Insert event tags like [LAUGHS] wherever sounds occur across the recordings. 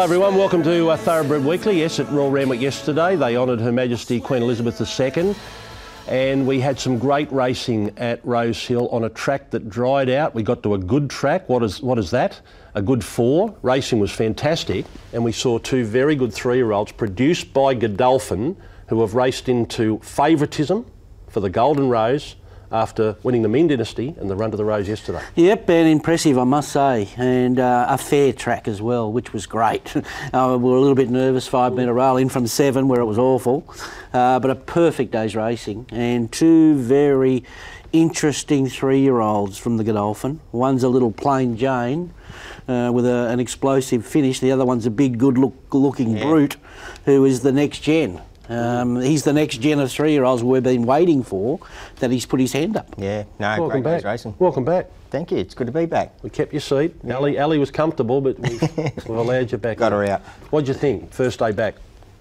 Hello, everyone. Welcome to uh, Thoroughbred Weekly. Yes, at Royal Randwick yesterday, they honoured Her Majesty Queen Elizabeth II, and we had some great racing at Rose Hill on a track that dried out. We got to a good track. What is what is that? A good four. Racing was fantastic, and we saw two very good three-year-olds produced by Godolphin, who have raced into favouritism for the Golden Rose after winning the Ming Dynasty and the Run to the Rose yesterday. Yep, and impressive, I must say, and uh, a fair track as well, which was great. [LAUGHS] uh, we were a little bit nervous, five metre rail in from seven, where it was awful, uh, but a perfect day's racing, and two very interesting three-year-olds from the Godolphin. One's a little plain Jane. Uh, with a, an explosive finish. The other one's a big, good-looking brute, who is the next gen. Um, he's the next gen of three-year-olds we've been waiting for. That he's put his hand up. Yeah, no, Welcome great back. days racing. Welcome back. Thank you. It's good to be back. We kept your seat. Ali, Ali was comfortable, but we've, [LAUGHS] we've allowed you back. Got in. her out. What'd you think? First day back.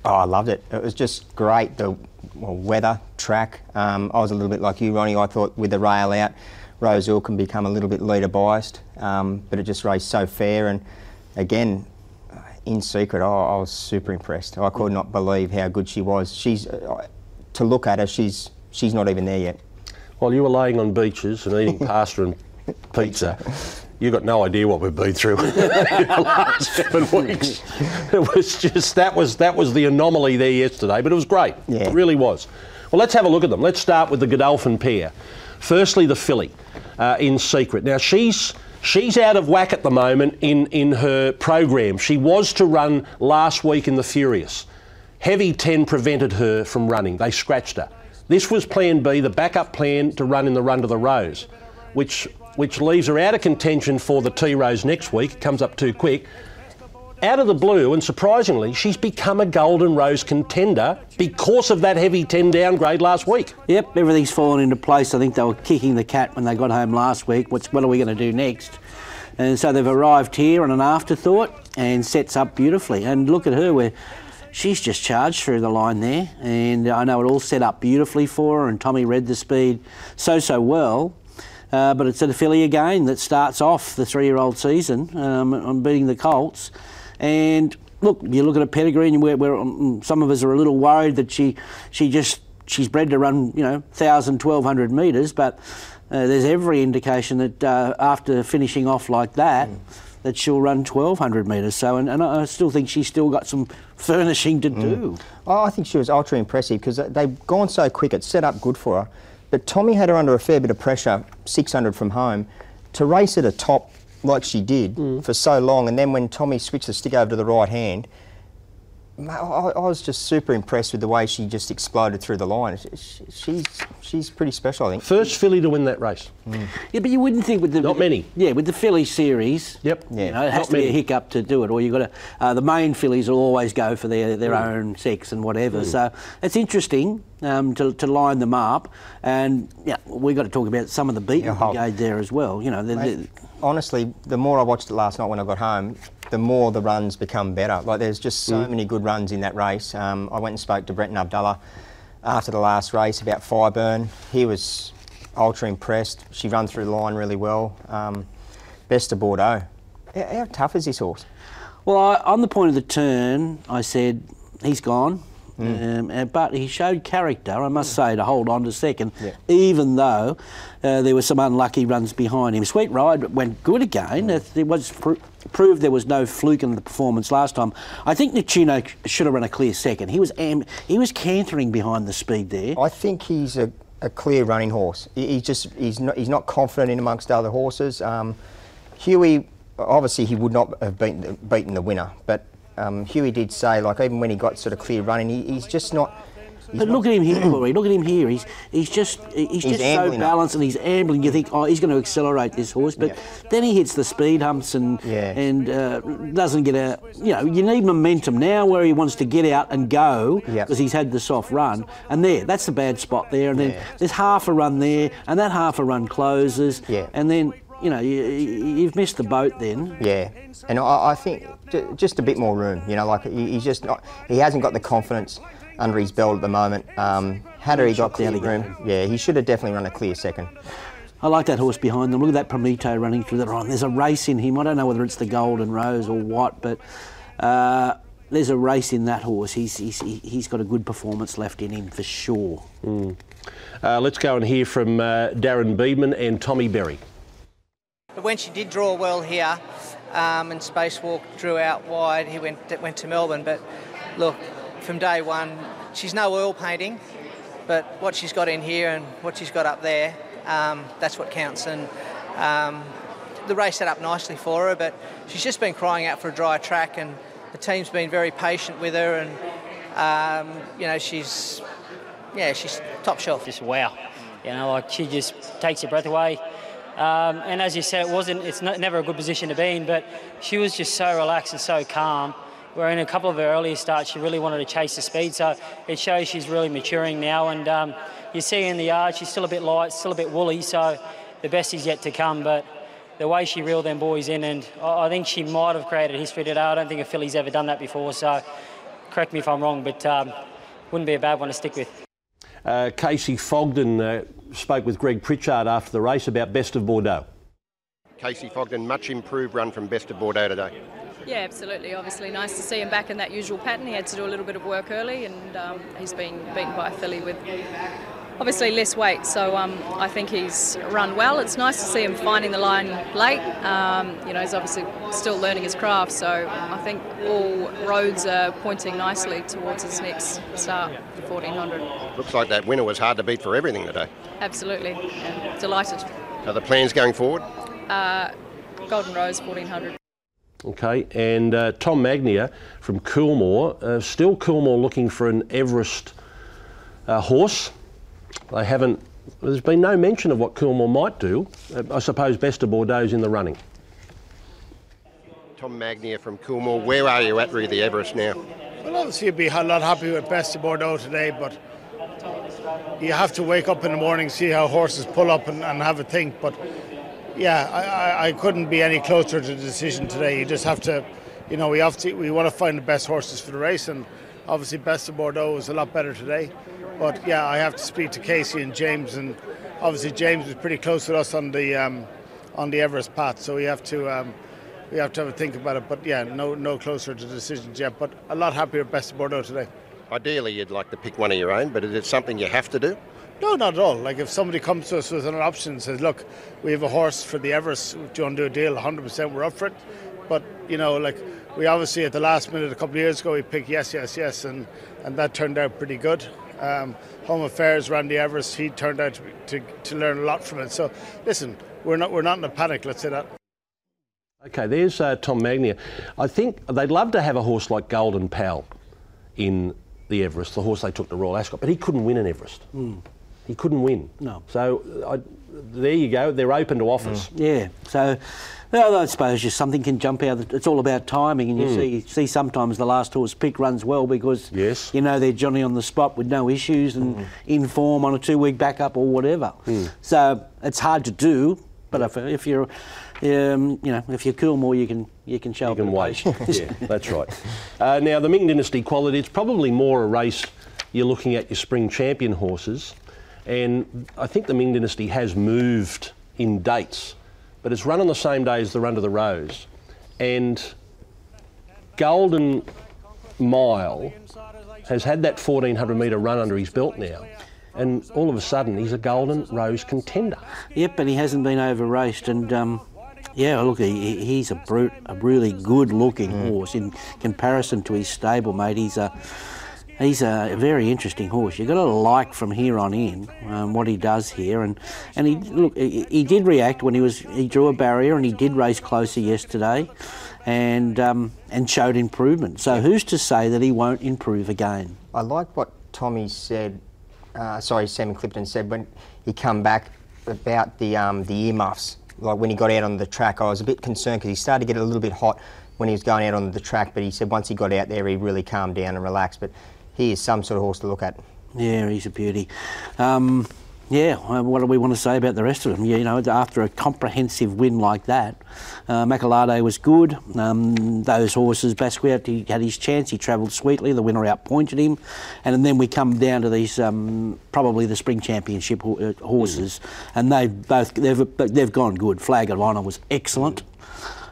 Oh, I loved it. It was just great. The well, weather, track. Um, I was a little bit like you, Ronnie. I thought with the rail out, Rose Hill can become a little bit leader biased, um, but it just raced so fair. And again, in secret, I, I was super impressed. I could not believe how good she was. She's uh, to look at her, she's she's not even there yet. While you were laying on beaches and eating [LAUGHS] pasta and pizza, you got no idea what we've been through [LAUGHS] in the last seven weeks. It was just that was that was the anomaly there yesterday, but it was great. Yeah. It really was. Well, let's have a look at them. Let's start with the Godolphin pair. Firstly, the filly uh, in secret. Now she's she's out of whack at the moment in in her program. She was to run last week in the Furious. Heavy 10 prevented her from running. They scratched her. This was plan B, the backup plan to run in the run to the Rose, which which leaves her out of contention for the Tea Rose next week. It comes up too quick. Out of the blue, and surprisingly, she's become a Golden Rose contender because of that heavy 10 downgrade last week. Yep, everything's fallen into place. I think they were kicking the cat when they got home last week. What's what are we going to do next? And so they've arrived here on an afterthought and sets up beautifully. And look at her, where she's just charged through the line there. And I know it all set up beautifully for her. And Tommy read the speed so so well. Uh, but it's a filly again that starts off the three-year-old season um, on beating the Colts. And look, you look at a pedigree, and um, some of us are a little worried that she she just she's bred to run you know 1,000, 1,200 metres, but uh, there's every indication that uh, after finishing off like that. That she'll run 1,200 metres. So, and, and I still think she's still got some [LAUGHS] furnishing to do. Oh, I think she was ultra impressive because they've gone so quick. It's set up good for her. But Tommy had her under a fair bit of pressure, 600 from home, to race at a top like she did for so long. And then when Tommy switched the stick over to the right hand, I, I was just super impressed with the way she just exploded through the line. She- she- She's she's pretty special, I think. First filly to win that race. Yeah, but you wouldn't think with the Not many. Yeah, with the filly series. Yep. You Yeah. know, it has Not to be a hiccup to do it, or you got to. Uh, the main fillies will always go for their, their Mm. own sex and whatever. So it's interesting um, to, to line them up, and yeah, we've got to talk about some of the beaten Yeah, Hulk. brigade there as well. You know, the, the, Mate, honestly, the more I watched it last night when I got home, the more the runs become better. Like there's just so Mm. many good runs in that race. Um, I went and spoke to Brenton Avdulla after the last race about Fireburn. He was ultra impressed. She ran through the line really well. Um, best of Bordeaux. How, how tough is this horse? Well, I, on the point of the turn, I said he's gone. Um, uh, but he showed character, I must say, to hold on to second, Yeah. even though uh, there were some unlucky runs behind him. Sweet Ride went good again. It, it was pr- proved there was no fluke in the performance last time. I think Nichuno should have run a clear second. He was am- he was cantering behind the speed there. I think he's a, a clear running horse. He, he's just he's not he's not confident in amongst other horses. Um, Huey, obviously, he would not have beaten the, beaten the winner, but um, Huey did say like even when he got sort of clear running, he, he's just not. He's But not- look at him here, Corey. Look at him here. He's he's just he's, just so ambling up. balanced and he's ambling. You think, oh, he's going to accelerate this horse, but Yeah. then he hits the speed humps and Yeah. and uh, doesn't get a. You know, you need momentum now where he wants to get out and go because he's had the soft run. And there, that's the bad spot there. And then Yeah. there's half a run there, and that half a run closes. Yeah. And then you know you, you- you've missed the boat then. Yeah, and I, I think just a bit more room. You know, like he, he's just not. He hasn't got the confidence under his belt at the moment. Um, had he got clear room, yeah, he should have definitely run a clear second. I like that horse behind them. Look at that Prometo running through the run. There's a race in him. I don't know whether it's the Golden Rose or what, but uh, there's a race in that horse. He's, he's, he- he's got a good performance left in him for sure. Uh, let's go and hear from uh, Darren Beadman and Tommy Berry. But when she did draw well here, um, and Spacewalk drew out wide, he went went to Melbourne. But look, from day one, she's no oil painting, but what she's got in here and what she's got up there, um, that's what counts. And um, the race set up nicely for her, but she's just been crying out for a dry track, and the team's been very patient with her, and um, you know she's yeah she's top shelf. just wow. You know, like she just takes your breath away. Um, and as you said, it wasn't. It's not, never a good position to be in, but she was just so relaxed and so calm. Where in a couple of her earlier starts, she really wanted to chase the speed. So it shows she's really maturing now. And um, you see in the yard, she's still a bit light, still a bit woolly. So the best is yet to come. But the way she reeled them boys in, and I think she might have created history today. I don't think a filly's ever done that before. So correct me if I'm wrong, but um, wouldn't be a bad one to stick with. Uh, Kacy Fogden uh, spoke with Greg Pritchard after the race about Best of Bordeaux. Kacy Fogden, much improved run from Best of Bordeaux today. Yeah, absolutely. Obviously, nice to see him back in that usual pattern. He had to do a little bit of work early, and um, he's been beaten by a filly with obviously less weight. So um, I think he's run well. It's nice to see him finding the line late. Um, you know, he's obviously still learning his craft. So I think all roads are pointing nicely towards his next start, the 1400. Looks like that winner was hard to beat for everything today. Absolutely. Yeah, delighted. Are the plans going forward? Golden Rose 1400. Okay, and uh, Tom Magnier from Coolmore, uh, still Coolmore looking for an Everest uh, horse. They haven't. There's been no mention of what Coolmore might do. I suppose Best of Bordeaux's in the running. Tom Magnier from Coolmore, where are you at with the Everest now? Well, obviously, you'd be a lot happy with Best of Bordeaux today, but you have to wake up in the morning, see how horses pull up, and, and have a think. But yeah, I, I, I couldn't be any closer to the decision today. You just have to, you know, we have to, we want to find the best horses for the race, and obviously, Best of Bordeaux was a lot better today. But yeah, I have to speak to Kacy and James, and obviously James was pretty close with us on the um, on the Everest path, so we have to. Um, we have to have a think about it, but yeah, no, no closer to decisions yet. But a lot happier Best of Bordeaux today. Ideally, you'd like to pick one of your own, but is it something you have to do? No, not at all. Like if somebody comes to us with an option and says, "Look, we have a horse for the Everest. Do you want to do a deal? 100%, we're up for it." But you know, like we obviously at the last minute a couple of years ago, we picked yes, yes, yes, and and that turned out pretty good. Um, Home Affairs Randy Everest. He turned out to, to to learn a lot from it. So listen, we're not we're not in a panic. Let's say that. Okay, there's uh, Tom Magnier. I think they'd love to have a horse like Golden Pal in the Everest, the horse they took to Royal Ascot, but he couldn't win an Everest. He couldn't win. No. So I, there you go. They're open to offers. Yeah, so well, I suppose just something can jump out. It's all about timing, and you see see sometimes the last horse pick runs well because Yes. you know they're Johnny on the spot with no issues and in form on a two week backup or whatever. So it's hard to do, but if, if you're um, you know if you're Coolmore, you can you can show You can wait. [LAUGHS] yeah, [LAUGHS] that's right. Uh, now, the Ming Dynasty quality, it's probably more a race you're looking at your spring champion horses. And I think the Ming Dynasty has moved in dates, but it's run on the same day as the Run to the Rose. And Golden Mile has had that 1400 metre run under his belt now, and all of a sudden he's a Golden Rose contender. Yep, and he hasn't been over raced, and um, yeah, look, he, he's a brute, a really good looking horse in comparison to his stablemate. He's a he's a very interesting horse. You've got to like from here on in um, what he does here, and and he look he, he did react when he was he drew a barrier and he did race closer yesterday, and um, and showed improvement. So who's to say that he won't improve again? I like what Tommy said. Uh, sorry, Sam Clipperton said when he come back about the um, the earmuffs. Like when he got out on the track, I was a bit concerned because he started to get a little bit hot when he was going out on the track. But he said once he got out there, he really calmed down and relaxed. But he is some sort of horse to look at. Yeah, he's a beauty. Um, yeah, what do we want to say about the rest of them? You know, after a comprehensive win like that, uh, Macalade was good. Um, those horses, Basquiat, he had his chance. He travelled sweetly. The winner outpointed him, and then we come down to these um, probably the Spring Championship uh, horses, and they've both they've they've gone good. Flag of Honour was excellent.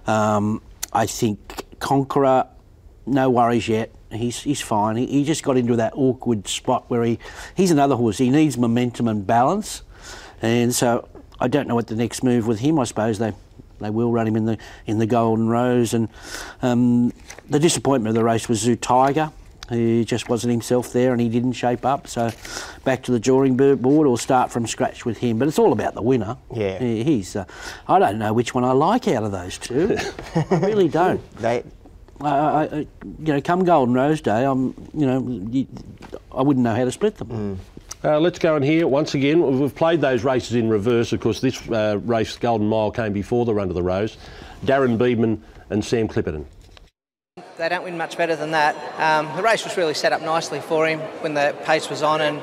Um, I think Conqueror, no worries yet. He's, he's fine. He, he just got into that awkward spot where he he's another horse. He needs momentum and balance, and so I don't know what the next move with him. I suppose they they will run him in the in the Golden Rose, and um, the disappointment of the race was Zoo Tiger. He just wasn't himself there, and he didn't shape up. So back to the drawing board or start from scratch with him. But it's all about the winner. Yeah. He's. Uh, I don't know which one I like out of those two. [LAUGHS] I really don't. They I, I, I, you know, come Golden Rose Day, I'm, you know, you, I wouldn't know how to split them. Uh, let's go in here once again. We've- We've played those races in reverse. Of course, this uh, race, Golden Mile, came before the Run to the Rose. Darren Beadman and Sam Clipperton. They don't win much better than that. Um, the race was really set up nicely for him when the pace was on, and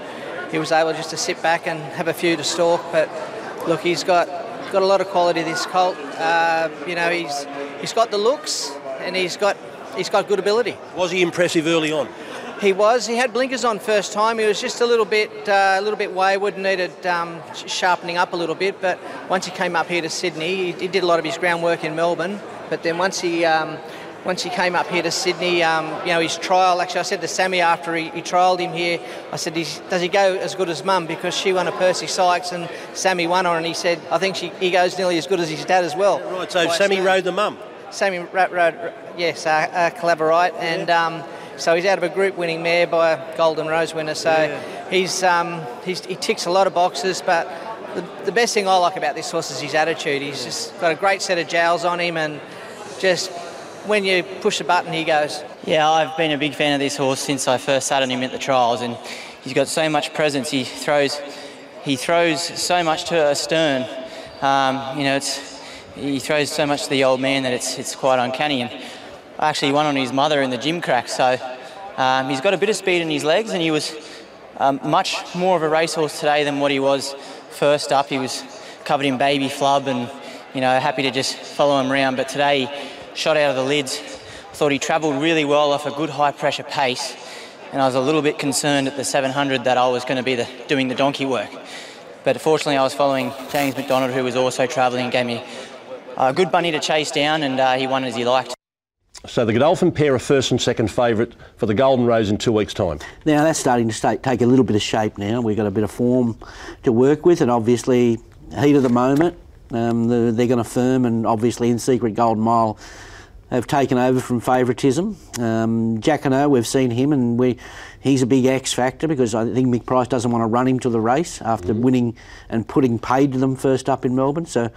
he was able just to sit back and have a few to stalk. But look, he's got got a lot of quality. This colt, uh, you know, he's he's got the looks, and he's got he's got good ability. Was he impressive early on? He was. He had blinkers on first time. He was just a little bit, uh, a little bit wayward. Needed um, sharpening up a little bit. But once he came up here to Sydney, he, he did a lot of his groundwork in Melbourne. But then once he, um, once he came up here to Sydney, um, you know, his trial. Actually, I said to Sammy after he, he trialled him here, I said, "Does he go as good as Mum?" Because she won a Percy Sykes and Sammy won her, and he said, "I think she, he goes nearly as good as his dad as well." Right, so By Sammy rode the mum. Sammy Rat Road, yes, uh, uh, Calaverite, and um, so he's out of a group winning mare by a Golden Rose winner. So he's, um, he's he ticks a lot of boxes, but the, the best thing I like about this horse is his attitude. He's just got a great set of jowls on him, and just when you push the button, he goes. Yeah, I've been a big fan of this horse since I first sat on him at the trials, and he's got so much presence. He throws, he throws so much to Astern. Um, you know, it's he throws so much to the old man that it's it's quite uncanny. And actually won on his mother in the Gimcrack, so um, he's got a bit of speed in his legs, and he was um, much more of a racehorse today than what he was first up. He was covered in baby flub and you know happy to just follow him around. But today, he shot out of the lids. I thought he travelled really well off a good high pressure pace, and I was a little bit concerned at the 700 that I was going to be the, doing the donkey work. But fortunately, I was following James McDonald, who was also travelling, and gave me a good bunny to chase down, and uh, he won as he liked. So the Godolphin pair are first and second favourite for the Golden Rose in two weeks' time. Now that's starting to sta take a little bit of shape now. We've got a bit of form to work with, and obviously, heat of the moment, um, the, they're going to firm, and obviously, in Secret Golden Mile have taken over from favouritism. Um, Jacquinot, we've seen him, and we he's a big X factor because I think Mick Price doesn't want to run him to the race after winning and putting paid to them first up in Melbourne. So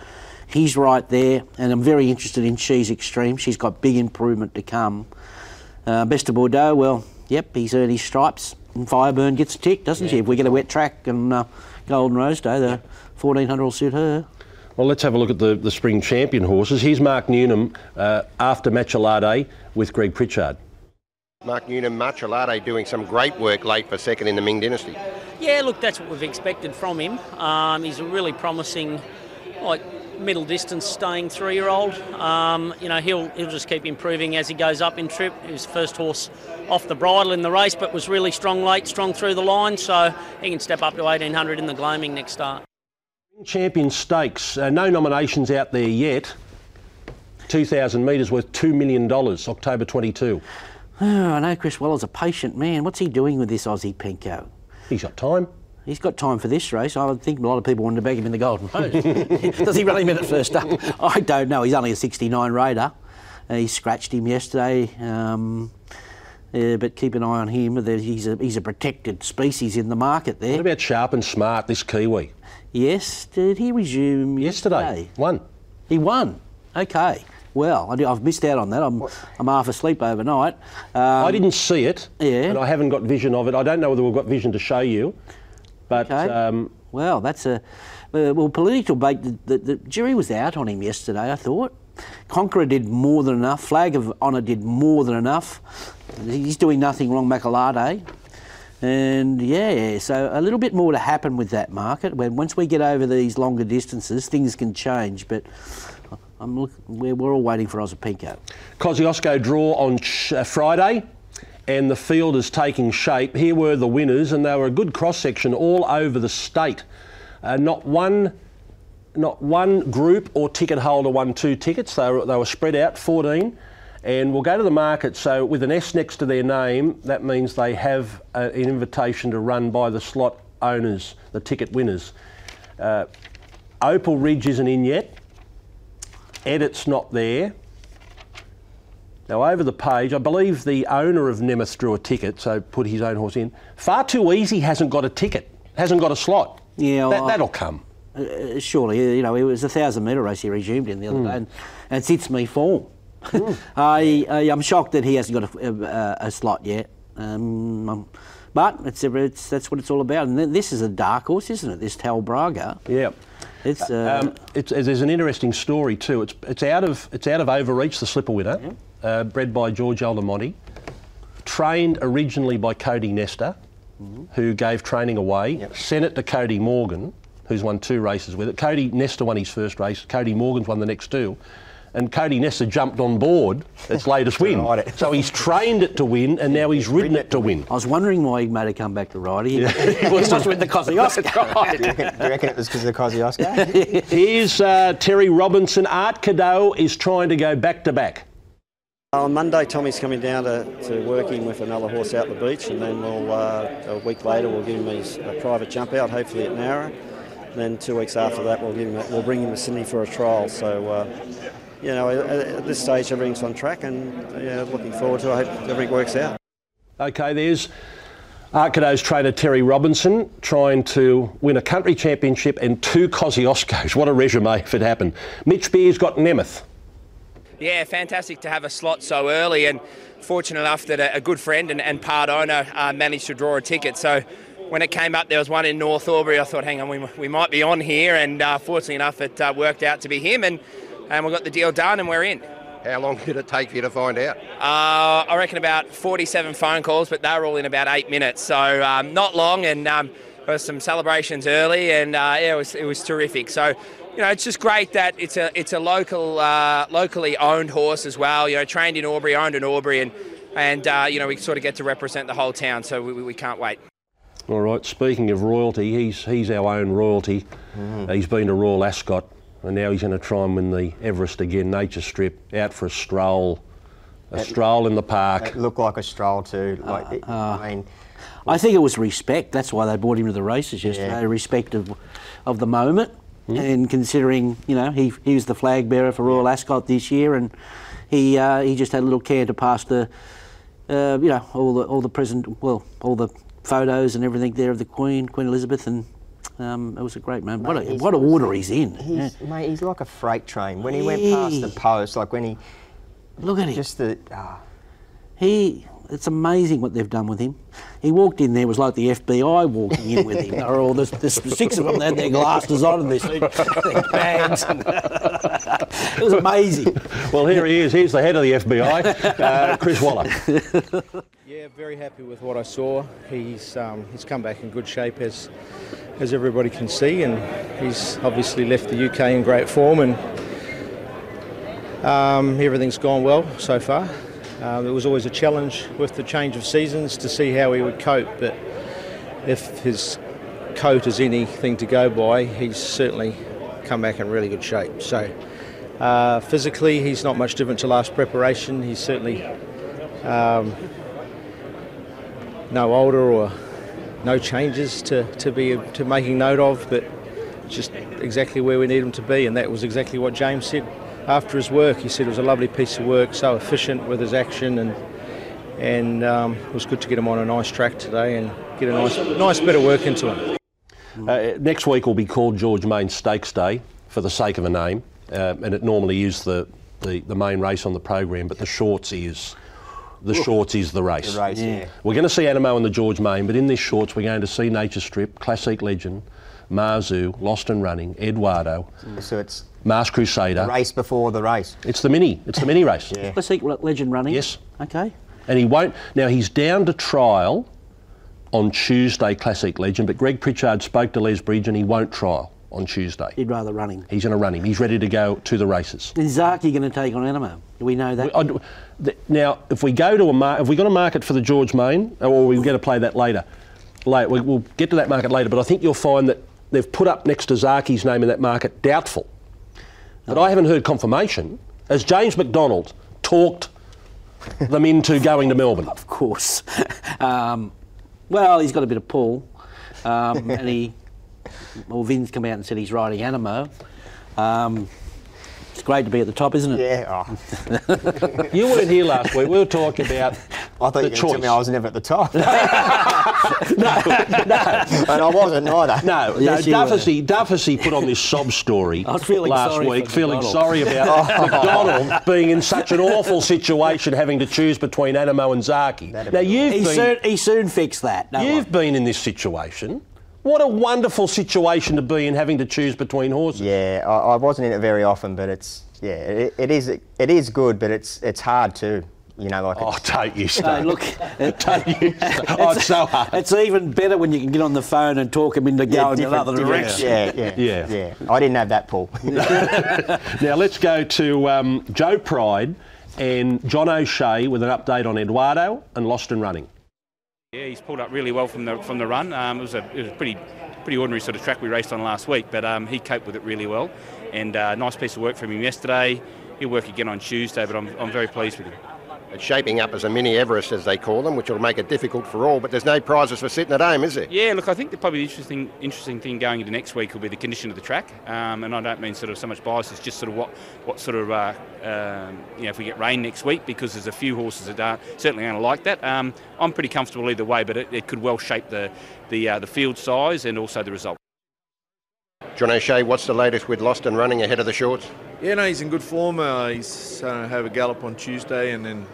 he's right there, and I'm very interested in She's Extreme. She's got big improvement to come. Uh, Best of Bordeaux, well, yep, he's earned his stripes. And Fireburn gets a tick, doesn't she? If we get a wet track and uh, Golden Rose Day, the 1400 will suit her. Well, let's have a look at the, the spring champion horses. Here's Mark Newnham uh, after Machelade with Greg Pritchard. Mark Newnham, Marchelade doing some great work late for second in the Ming Dynasty. Yeah, look, that's what we've expected from him. Um, he's a really promising, like middle distance staying three-year-old. Um, you know, he'll he'll just keep improving as he goes up in trip. His first horse off the bridle in the race, but was really strong late, strong through the line, so he can step up to 1800 in the gloaming next start. Champion Stakes, uh, no nominations out there yet. 2,000 metres worth $2 million, October 22. Oh, I know Chris Waller's a patient man. What's he doing with this Aussie Pinko? He's got time. He's got time for this race. I would think a lot of people wanted to bag him in the Golden Rose. [LAUGHS] Does he run him in at first up? I don't know. He's only a 69 raider. Uh, he scratched him yesterday. Um, uh, but keep an eye on him. He's a, he's a protected species in the market there. What about Sharp and Smart, this Kiwi? Yes, did he resume Yesterday. One. He won. Okay. Well, I I've missed out on that. I'm, I'm half asleep overnight. Um, I didn't see it, Yeah. and I haven't got vision of it. I don't know whether we've got vision to show you, but Okay. um, Well, that's a uh, well. Political bait. The, the, the jury was out on him yesterday. I thought Conqueror did more than enough. Flag of Honour did more than enough. He's doing nothing wrong, Macalade. And yeah, so a little bit more to happen with that market. When once we get over these longer distances, things can change. But I'm look, we're, we're all waiting for Ozapinko. Kosciuszko draw on uh, Friday, and the field is taking shape. Here were the winners, and they were a good cross section all over the state. Uh, not one, not one group or ticket holder won two tickets. They were, they were spread out, 14. And we'll go to the market. So with an S next to their name, that means they have uh, an invitation to run by the slot owners, the ticket winners. Uh, Opal Ridge isn't in yet. Edit's not there. Now, over the page, I believe the owner of Nemeth drew a ticket, so put his own horse in. Far Too Easy hasn't got a ticket, hasn't got a slot. Yeah, that, that'll come. Uh, surely, you know, it was a thousand metre race he resumed in the other Mm. day, and, and it's it's me form. [LAUGHS] I, I I'm shocked that he hasn't got a, a, a slot yet. Um, um, but it's, it's that's what it's all about. And th- this is a dark horse, isn't it? This Tal Braga. Yeah. It's uh, Um, it's, there's an interesting story too. It's, it's out of it's out of Overreach, the slipper winner, uh, bred by George Altomonte, trained originally by Cody Nestor, who gave training away. Sent it to Cody Morgan, who's won two races with it. Cody Nestor won his first race. Cody Morgan's won the next two. And Cody Nestor jumped on board its [LAUGHS] latest win. So he's trained it to win, and now he's ridden it to win. I was wondering why he made a comeback to ride. [LAUGHS] He, he was just with the Kosciuszko. [LAUGHS] do, you reckon, do you reckon it was because of the Kosciuszko? Here's uh, Terry Robinson. Art Cadeau is trying to go back to back. On Monday, Tommy's coming down to, to working with another horse out the beach, and then we'll uh, a week later we'll give him his a private jump out, hopefully at Nara. Then two weeks after that, we'll give him a, we'll bring him to Sydney for a trial. So, uh, you know, at, at this stage, everything's on track, and yeah, looking forward to. it. I hope everything works out. Okay, there's Arcado's trainer Terry Robinson trying to win a country championship and two Kosciuszkos. What a resume if it happened. Mitch Beer's got Nemeth. Yeah, fantastic to have a slot so early, and fortunate enough that a, a good friend and, and part owner uh, managed to draw a ticket. So when it came up, there was one in North Albury. I thought, hang on, we, we might be on here, and uh, fortunately enough, it uh, worked out to be him, and, and we got the deal done, and we're in. How long did it take for you to find out? Uh, I reckon about 47 phone calls, but they were all in about eight minutes, so um, not long. And um, there was some celebrations early, and uh, yeah, it was it was terrific. So, you know, it's just great that it's a it's a local uh, locally owned horse as well. You know, trained in Albury, owned in Albury, and and uh, you know we sort of get to represent the whole town. So we, we- we can't wait. All right, speaking of royalty, he's, he's our own royalty. He's been to Royal Ascot, and now he's going to try and win the Everest again, Nature Strip, out for a stroll. A It- stroll in the park. It looked like a stroll too. Like, it- I mean, I think it was respect. That's why they brought him to the races yesterday. Respect of, of the moment, and considering you know he he was the flag bearer for Royal Ascot this year, and he uh, he just had a little care to pass the uh, you know all the all the present well all the photos and everything there of the Queen Queen Elizabeth, and um, it was a great moment. What a what a order he's in. he's, mate, he's like a freight train. When he went past the post, like when he look at him, just the ah, He, it's amazing what they've done with him. He walked in there, was like the FBI walking in with him. They were all the, the six of them, they had their glasses on and their, suit- their bags. And [LAUGHS] it was amazing. Well, here he is. Here's the head of the FBI, uh, Chris Waller. Yeah, very happy with what I saw. He's um, he's come back in good shape as as everybody can see, and he's obviously left the UK in great form, and um, everything's gone well so far. Uh, there was always a challenge with the change of seasons to see how he would cope, but if his coat is anything to go by, he's certainly come back in really good shape. So Uh, physically, he's not much different to last preparation. He's certainly um, no older or no changes to, to be to making note of, but just exactly where we need him to be, and that was exactly what James said after his work. He said it was a lovely piece of work, so efficient with his action, and and um, it was good to get him on a nice track today and get a nice nice bit of work into him. Uh, next week will be called George Main Stakes Day for the sake of a name, uh, and it normally is the, the, the main race on the program, but the shorts is the shorts is the race. The race, yeah. We're going to see Anamoe and the George Main, but in this shorts we're going to see Nature Strip, Classic Legend, Mazu, Lost and Running, Eduardo, mm. So it's Masked Crusader. the race before the race. It's the mini. It's the mini [LAUGHS] race. Yeah. Classic le- legend running. Yes. Okay. And he won't. Now he's down to trial on Tuesday, Classic Legend, but Greg Pritchard spoke to Les Bridge and he won't trial on Tuesday. He'd rather running. He's going to run him. He's ready to go to the races. Is Zaaki going to take on Anamoe? Do we know that? I d- th- Now, if we go to a mar- if we got a market for the George Main, or we're going to play that later, late, we- we'll get to that market later. But I think you'll find that they've put up next to Zaaki's name in that market doubtful. But I haven't heard confirmation. As James McDonald talked them into [LAUGHS] going to Melbourne. Of course. um, well, he's got a bit of pull, um, [LAUGHS] and he. Well, Vin's come out and said he's riding Anamoe. Um, it's great to be at the top, isn't it? Yeah. Oh. [LAUGHS] You weren't here last week. We were talking about [LAUGHS] I thought the you were going to choice. tell me I was never at the top. [LAUGHS] no, no. and I wasn't either. No, Yes, you no. were. Duffy, Duffy put on this sob story I was feeling last sorry for week, feeling McDonald. sorry about McDonald being in such an awful situation, having to choose between Anamoe and Zaaki. That'd Now be you've He been, soon, he soon fixed that. don't you've worry. been in this situation. What a wonderful situation to be in, having to choose between horses. Yeah, I, I wasn't in it very often, but it's yeah, it, it is it is good, but it's it's hard too. You know, like Oh, it's, don't you No, look, it- [LAUGHS] Don't you [LAUGHS] start. Oh, it's so hard. it's even better when you can get on the phone and talk them into yeah, going different- another direction. Yeah, yeah, [LAUGHS] Yeah. yeah, I didn't have that pull. Now let's go to um, Joe Pride and John O'Shea with an update on Eduardo and Lost and Running. Yeah, he's pulled up really well from the from the run. Um, it was a it was a pretty pretty ordinary sort of track we raced on last week, but um, he coped with it really well. And uh, nice piece of work from him yesterday. He'll work again on Tuesday, but I'm, I'm very pleased with him. It's shaping up as a mini Everest, as they call them, which will make it difficult for all. But there's no prizes for sitting at home, is there? Yeah, look, I think the probably the interesting interesting thing going into next week will be the condition of the track, um, and I don't mean sort of so much bias. It's just sort of what what sort of uh, um, you know if we get rain next week because there's a few horses that are certainly going to like that. Um, I'm pretty comfortable either way, but it, it could well shape the the uh, the field size and also the result. John O'Shea, what's the latest with Lost and Running ahead of the shorts? Yeah, no, he's in good form. Uh, he's going to have a gallop on Tuesday and then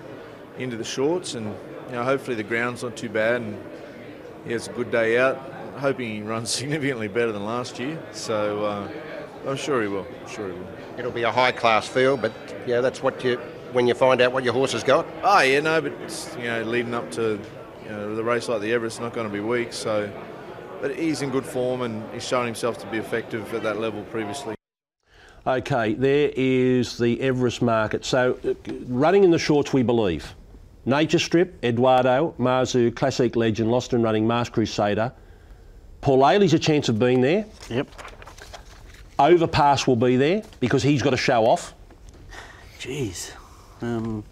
into the shorts, and you know, hopefully the ground's not too bad, and he has a good day out. Hoping he runs [LAUGHS] significantly better than last year, so uh, I'm sure he will. I'm sure he will. It'll be a high class field, but yeah, that's what you when you find out what your horse has got. Oh yeah, no, but you know, leading up to you know, the race like the Everest, not going to be weak. So, but he's in good form and he's shown himself to be effective at that level previously. Okay, there is the Everest market. So, uh, running in the shorts, we believe. Nature Strip, Eduardo, Mazu, Classic Legend, Lost and Running, Masked Crusader. Paul Ailey's a chance of being there. Yep. Overpass will be there because he's got to show off. Jeez. Um,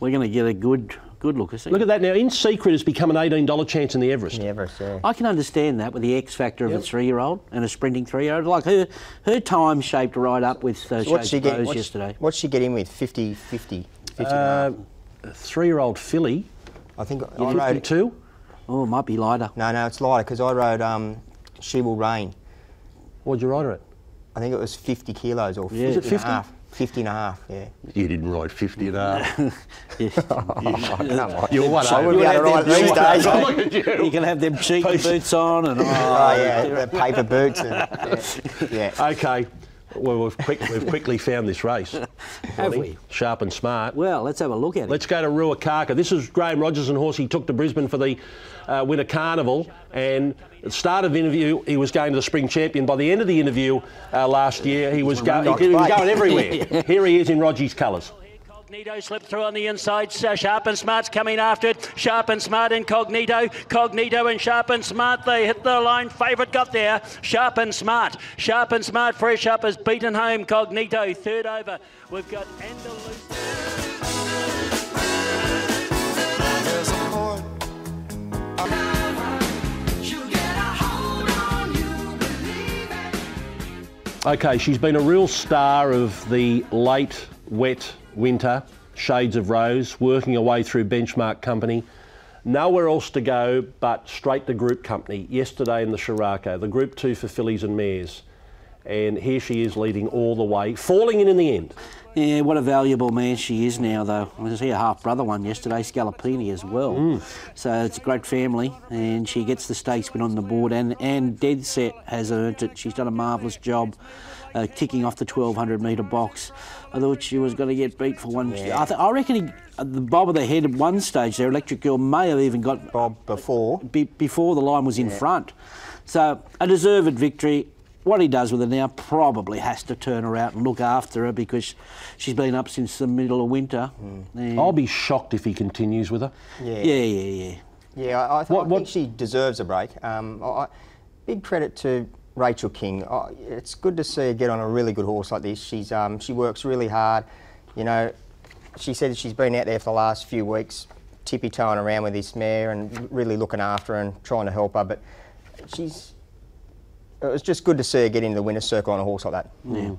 we're going to get a good good look. See? Look at that now. In Secret has become an $18 chance in the Everest. The Everest, yeah. I can understand that with the X factor of Yep. a three-year-old and a sprinting three-year-old. Like her, her time shaped right up with uh, So what's she get? What's, yesterday. what's she getting with? 50, 50, 50 Uh, three-year-old filly. I think I You rode. 52? Oh, it might be lighter. No, no, it's lighter because I rode um, She Will Reign. What'd you ride her at? I think it was 50 kilos or 50 Yeah. Is it and a 50? half. 50 and a half, yeah. You didn't ride 50 and a half. [LAUGHS] [LAUGHS] Come on. [LAUGHS] You're one I over. wouldn't be able to ride these days. Look at you. You can have them cheeky boots on and oh, Oh, yeah, the paper boots. And, yeah. yeah. Okay. Well, we've, quick, we've quickly found this race. [LAUGHS] Have we? Sharp and smart. Well, let's have a look at it. Let's go to Ruakaka. This is Graham Rogers and horse he took to Brisbane for the uh, Winter Carnival. And at the start of the interview, he was going to the Spring Champion. By the end of the interview uh, last year, he was, go- he, he was going everywhere. [LAUGHS] Here he is in Roger's colours. Incognito slipped through on the inside. Sharp and Smart's coming after it. Sharp and Smart, Incognito. Cognito and Sharp and Smart. They hit the line. Favourite got there. Sharp and Smart. Sharp and Smart. Fresh up has beaten home. Cognito third over. We've got Andalus. Okay, she's been a real star of the late, wet winter, Shades of Rose, working her way through Benchmark Company. Nowhere else to go but straight to Group Company yesterday in the Sheraco, the Group 2 for fillies and mares. And here she is leading all the way, falling in in the end. Yeah, what a valuable man she is now, though. I was her half brother one yesterday, Scalapini as well. Mm. So it's a great family, and she gets the stakes win on the board, and, and Dead Set has earned it. She's done a marvellous job uh, ticking off the 1200 metre box. I thought she was going to get beat for one. I, th- I reckon he, uh, the bob of the head at one stage there, Electric Girl may have even got Bob before be, before the line was in front. So a deserved victory. What he does with her now probably has to turn her out and look after her because she's been up since the middle of winter. And- I'll be shocked if he continues with her. Yeah. Yeah, yeah, yeah. Yeah, I, I, th- I think she deserves a break. Um, I, I- big credit to Rachel King. I, it's good to see her get on a really good horse like this. She's um, she works really hard. You know, she said she's been out there for the last few weeks, tippy toeing around with this mare and really looking after her and trying to help her. But she's it was just good to see her get into the winner's circle on a horse like that. Yeah.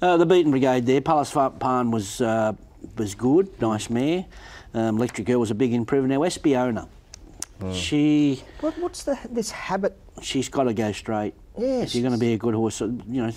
Uh, the beaten brigade there. Palace Pan was uh, was good, nice mare. Um, Electric Girl was a big improvement. Now Espiona, she What, what's the this habit? She's got to go straight. Yes. if you're going to be a good horse, uh, you know.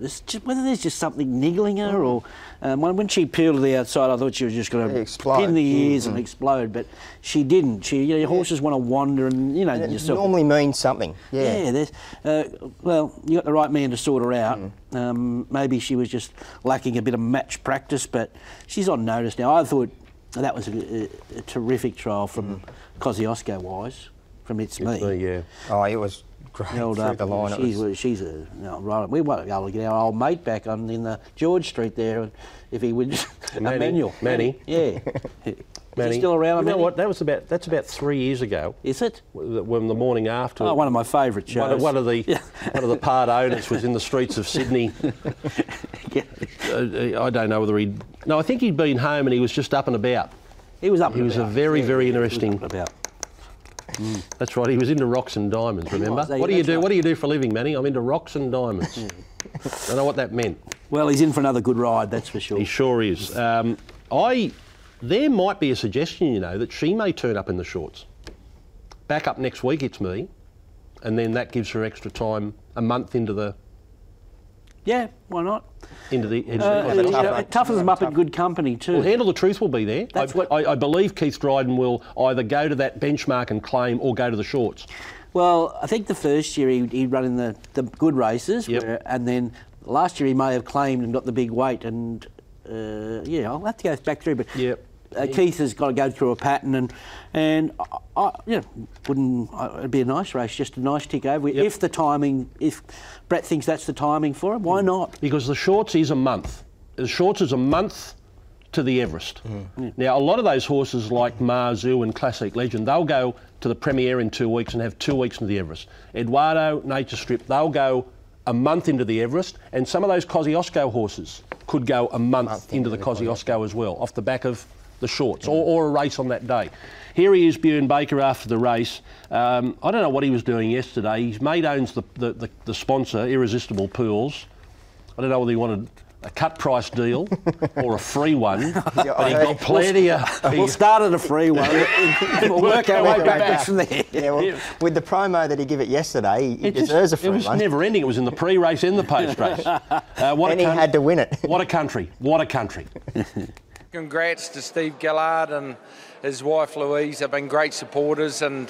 Just, whether there's just something niggling her, or um, when, when she peeled to the outside, I thought she was just going to Explode. pin the ears and Mhm. explode, but she didn't. She, you know, horses want to wander, and you know, yourself. normally means something. Yeah. Yeah, there's, uh, well, you got the right man to sort her out. Um, maybe she was just lacking a bit of match practice, but she's on notice now. I thought that was a, a, a terrific trial from Kosciuszko wise, from It's Me. yeah. Oh, it was great Held through up. the line. She's, was- she's a no, right. We won't be able to get our old mate back on in the George Street there if he would. Manny. Emmanuel. Manny. Yeah. Manny. [LAUGHS] Is he still around? You know Manny? what? That was about that's about three years ago. Is it? When the morning after. Oh, one of my favourite One of, shows. one of the one of the part owners was in the streets of Sydney. [LAUGHS] Uh, I don't know whether he. No, I think he'd been home and he was just up and about. He was up He and was a about. very, Yeah, very was interesting. About. [LAUGHS] That's right. He was into rocks and diamonds. Remember? was, what do you do? right. What do you do for a living, Manny? I'm into rocks and diamonds. I don't know what that meant. Well, he's in for another good ride, that's for sure. He sure is. Um, I. There might be a suggestion, you know, that she may turn up in the shorts. Back up next week, it's me, and then that gives her extra time, a month into the Yeah, why not? into the. Into Uh, the you know, it toughens them up in good company too. Well, Handle the Truth will be there. That's I, what- I, I believe Keith Dryden will either go to that benchmark and claim or go to the shorts. Well, I think the first year he, he'd run in the, the good races, where, and then last year he may have claimed and got the big weight. And uh, yeah, I'll have to go back through. But Yep. Uh, Keith has got to go through a pattern, and and I, I, you know, wouldn't uh, it'd be a nice race, just a nice tick over. If the timing, if Brett thinks that's the timing for him, why not? Because the shorts is a month. The shorts is a month to the Everest. Now, a lot of those horses like Mazu and Classic Legend, they'll go to the Premier in two weeks and have two weeks into the Everest. Eduardo, Nature Strip, they'll go a month into the Everest, and some of those Kosciuszko horses could go a month, into the Kosciuszko as well, off the back of the shorts, or, or a race on that day. Here he is, Bjorn Baker, after the race. Um, I don't know what he was doing yesterday. His mate owns the, the, the, the sponsor, Irresistible Pools. I don't know whether he wanted a cut price deal [LAUGHS] or a free one, but he got plenty of. [LAUGHS] We'll start at a free one. [LAUGHS] we'll work our way backwards from there. Yeah, well, with the promo that he gave it yesterday, he It just- deserves a free one. It was one. never ending. It was in the pre-race and the post-race. Uh, and a he had to win it. What a country! What a country! Congrats to Steve Gallard and his wife Louise. They've been great supporters, and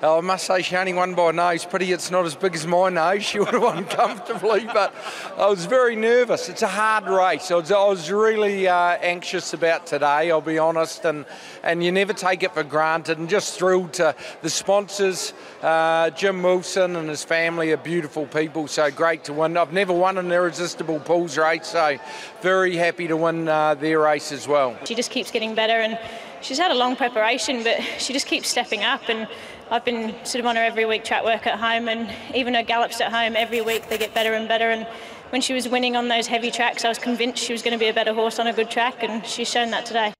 Uh, I must say she only won by a nose. Pretty, it's not as big as my nose. She would have won [LAUGHS] comfortably, but I was very nervous. It's a hard race. I was, I was really uh, anxious about today, I'll be honest, and, and you never take it for granted. And just thrilled to the sponsors, uh, Jim Wilson and his family are beautiful people, so great to win. I've never won an irresistible pools race, so very happy to win uh, their race as well. She just keeps getting better and she's had a long preparation, but she just keeps stepping up. And I've been sort of on her every week track work at home, and even her gallops at home every week they get better and better. And when she was winning on those heavy tracks, I was convinced she was going to be a better horse on a good track, and she's shown that today.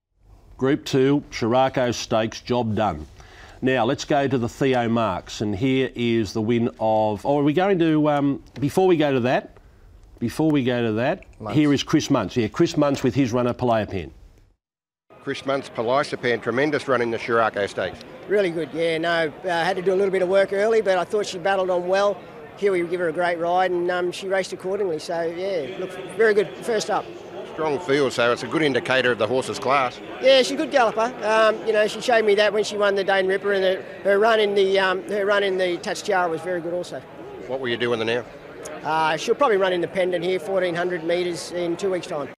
Group two, Sheraco Stakes, job done. Now let's go to the Theo Marks, and here is the win of. Oh, are we going to? Um, before we go to that, before we go to that, Munce. here is Chris Munce. Yeah, Chris Munce with his runner Palayapan. Chris Munce, Pelisapan, tremendous run in the Sheraco Stakes. Really good, yeah. No, uh, had to do a little bit of work early, but I thought she battled on well. Kiwi would give her a great ride, and um, she raced accordingly. So yeah, look, very good first up. Strong field, so it's a good indicator of the horse's class. Yeah, she's a good galloper. Um, you know, she showed me that when she won the Dane Ripper, and the, her run in the um, her run in the Tachtiara was very good also. What will you do in the now? Uh, she'll probably run independent here, 1400 metres in two weeks' time.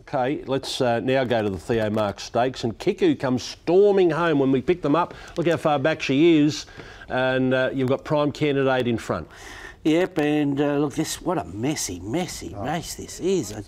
Okay, let's uh, now go to the Theo Mark Stakes, and Kiku comes storming home when we pick them up. Look how far back she is, and uh, you've got Prime Candidate in front. Yep, and uh, look, this what a messy, messy race this is. Uh,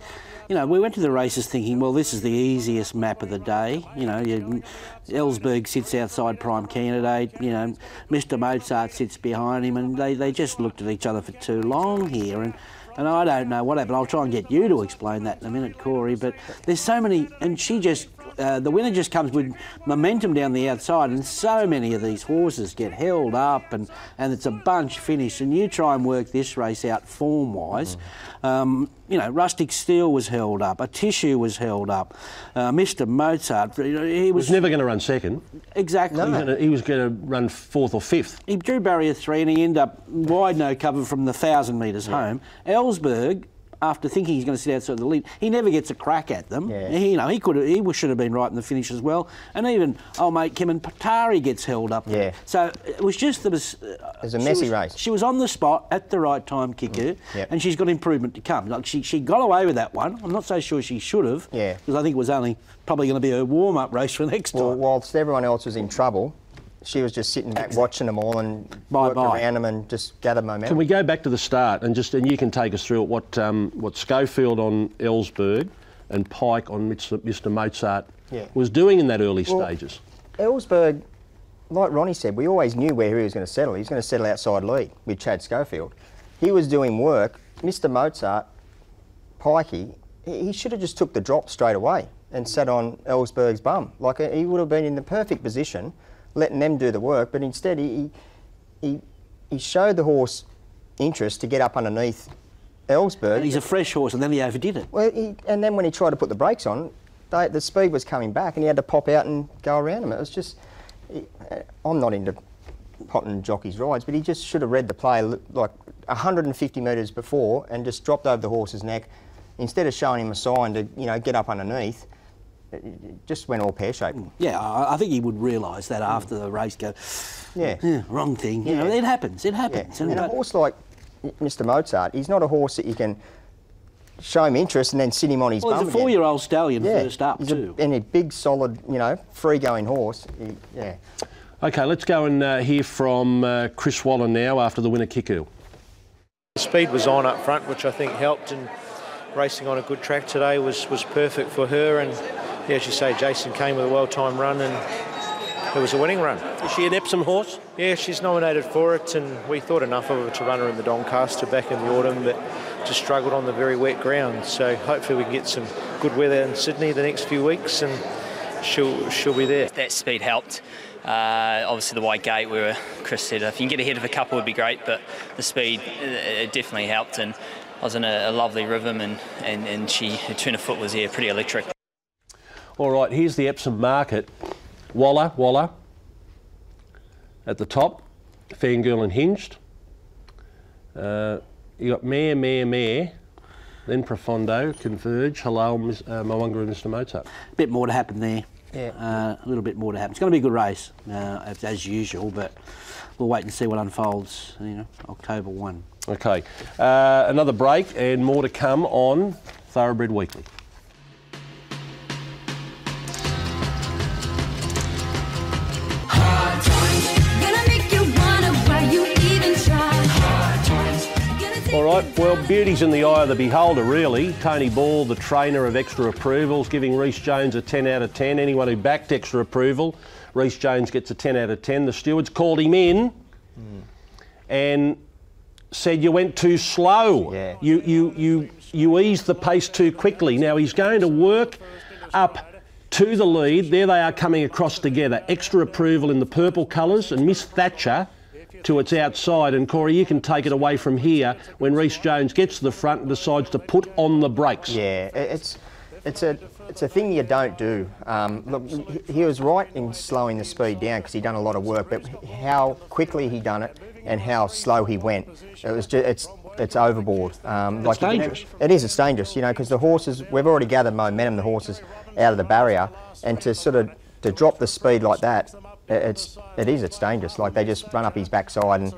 You know, we went to the races thinking, well, this is the easiest map of the day. You know, you, Ellsberg sits outside prime candidate. You know, Mr. Mozart sits behind him, and they, they just looked at each other for too long here. And and I don't know what happened. I'll try and get you to explain that in a minute, Corey. But there's so many, and she just. Uh, the winner just comes with momentum down the outside, and so many of these horses get held up, and, and it's a bunch finish. And you try and work this race out form wise. Um, you know, Rustic Steel was held up, Atishu was held up, uh, Mr. Mozart, you know, he was was never going to run second. exactly. He was gonna- He was going to run fourth or fifth. He drew barrier three and he ended up wide no cover from the thousand metres home. Ellsberg, after thinking he's going to sit outside the lead, he never gets a crack at them. He, you know, he could have, he should have been right in the finish as well. And even old mate Kim and Patari gets held up. Yeah. So it was just there was. Uh, It was a messy was- race. She was on the spot at the right time, Kiku, Yep. and she's got improvement to come. Like she, she got away with that one. I'm not so sure she should have. Yeah. Because I think it was only probably going to be a warm-up race for next Well, time. whilst everyone else was in trouble, she was just sitting back watching them all and worked Bye-bye. around them and just gathered momentum. Can we go back to the start and just and you can take us through it, what um, what Schofield on Ellsberg and Pike on Mr. Mr. Mozart Yeah. was doing in that early Well, stages. Ellsberg, like Ronnie said, we always knew where he was going to settle. He was going to settle outside lead with Chad Schofield. He was doing work. Mr. Mozart, Pikey, he should have just took the drop straight away and sat on Ellsberg's bum. Like he would have been in the perfect position, letting them do the work. But instead, he he he showed the horse interest to get up underneath Ellsberg. And he's a fresh horse, and then he overdid it. Well, he, and then when he tried to put the brakes on, they, the speed was coming back, and he had to pop out and go around him. It was just, he- uh, I'm not into potting jockeys' rides, but he just should have read the play like 150 metres before and just dropped over the horse's neck instead of showing him a sign to you know get up underneath. It it just went all pear shaped. Yeah, I, I think he would realise that after the race. Go, Yeah. wrong thing. You know, it happens. It happens. And a horse like Mr. Mozart, he's not a horse that you can show him interest and then sit him on his Well, he's a four-year-old stallion Yeah, first up too. A, and a big, solid, you know, free-going horse. He- yeah. Okay, let's go and uh, hear from uh, Chris Waller now after the winner Kiku. The speed was on up front, which I think helped, and racing on a good track today was, was perfect for her. And yeah, as you say, Jason came with a well-timed run, and it was a winning run. Is she an Epsom horse? Yeah, she's nominated for it, and we thought enough of her to run her in the Doncaster back in the autumn, but just struggled on the very wet ground. So hopefully we can get some good weather in Sydney the next few weeks, and she'll she'll be there. That speed helped. Uh, obviously, the white gate, where Chris said if you can get ahead of a couple would be great, but the speed uh, it definitely helped. And I was in a, a lovely rhythm, and, and, and she her turn of foot was yeah pretty electric. All right, here's the Epsom market. Walla, Walla At the top, Fangirl and Hinged. Uh, you got Mare, Mare, Mare. Then Profondo, Converge, Halal, Miss- uh, Mwanga and Mr. Mozart. bit more to happen there. Uh, a little bit more to happen. It's going to be a good race, uh, as, as usual, but we'll wait and see what unfolds. You know, October one. Okay, uh, another break and more to come on Thoroughbred Weekly. All right, well, beauty's in the eye of the beholder, really. Tony Ball, the trainer of Extra Approvals, giving Reese Jones a 10 out of 10. Anyone who backed Extra Approval, Reese Jones gets a 10 out of 10. The stewards called him in and said you went too slow. Yeah. You, you, you, you eased the pace too quickly. Now he's going to work up to the lead. There they are coming across together. Extra approval in the purple colours and Miss Thatcher to its outside. And Corey, you can take it away from here when Reese Jones gets to the front and decides to put on the brakes. Yeah, it's it's a it's a thing you don't do. Um, look, he- was right in slowing the speed down because he done a lot of work, but how quickly he done it and how slow he went, it was just it's it's overboard. Um, It's can- dangerous. It is. It's dangerous, you know, because the horses we've already gathered momentum. The horses out of the barrier, and to sort of to drop the speed like that, it's it is. It's dangerous. Like they just run up his backside and.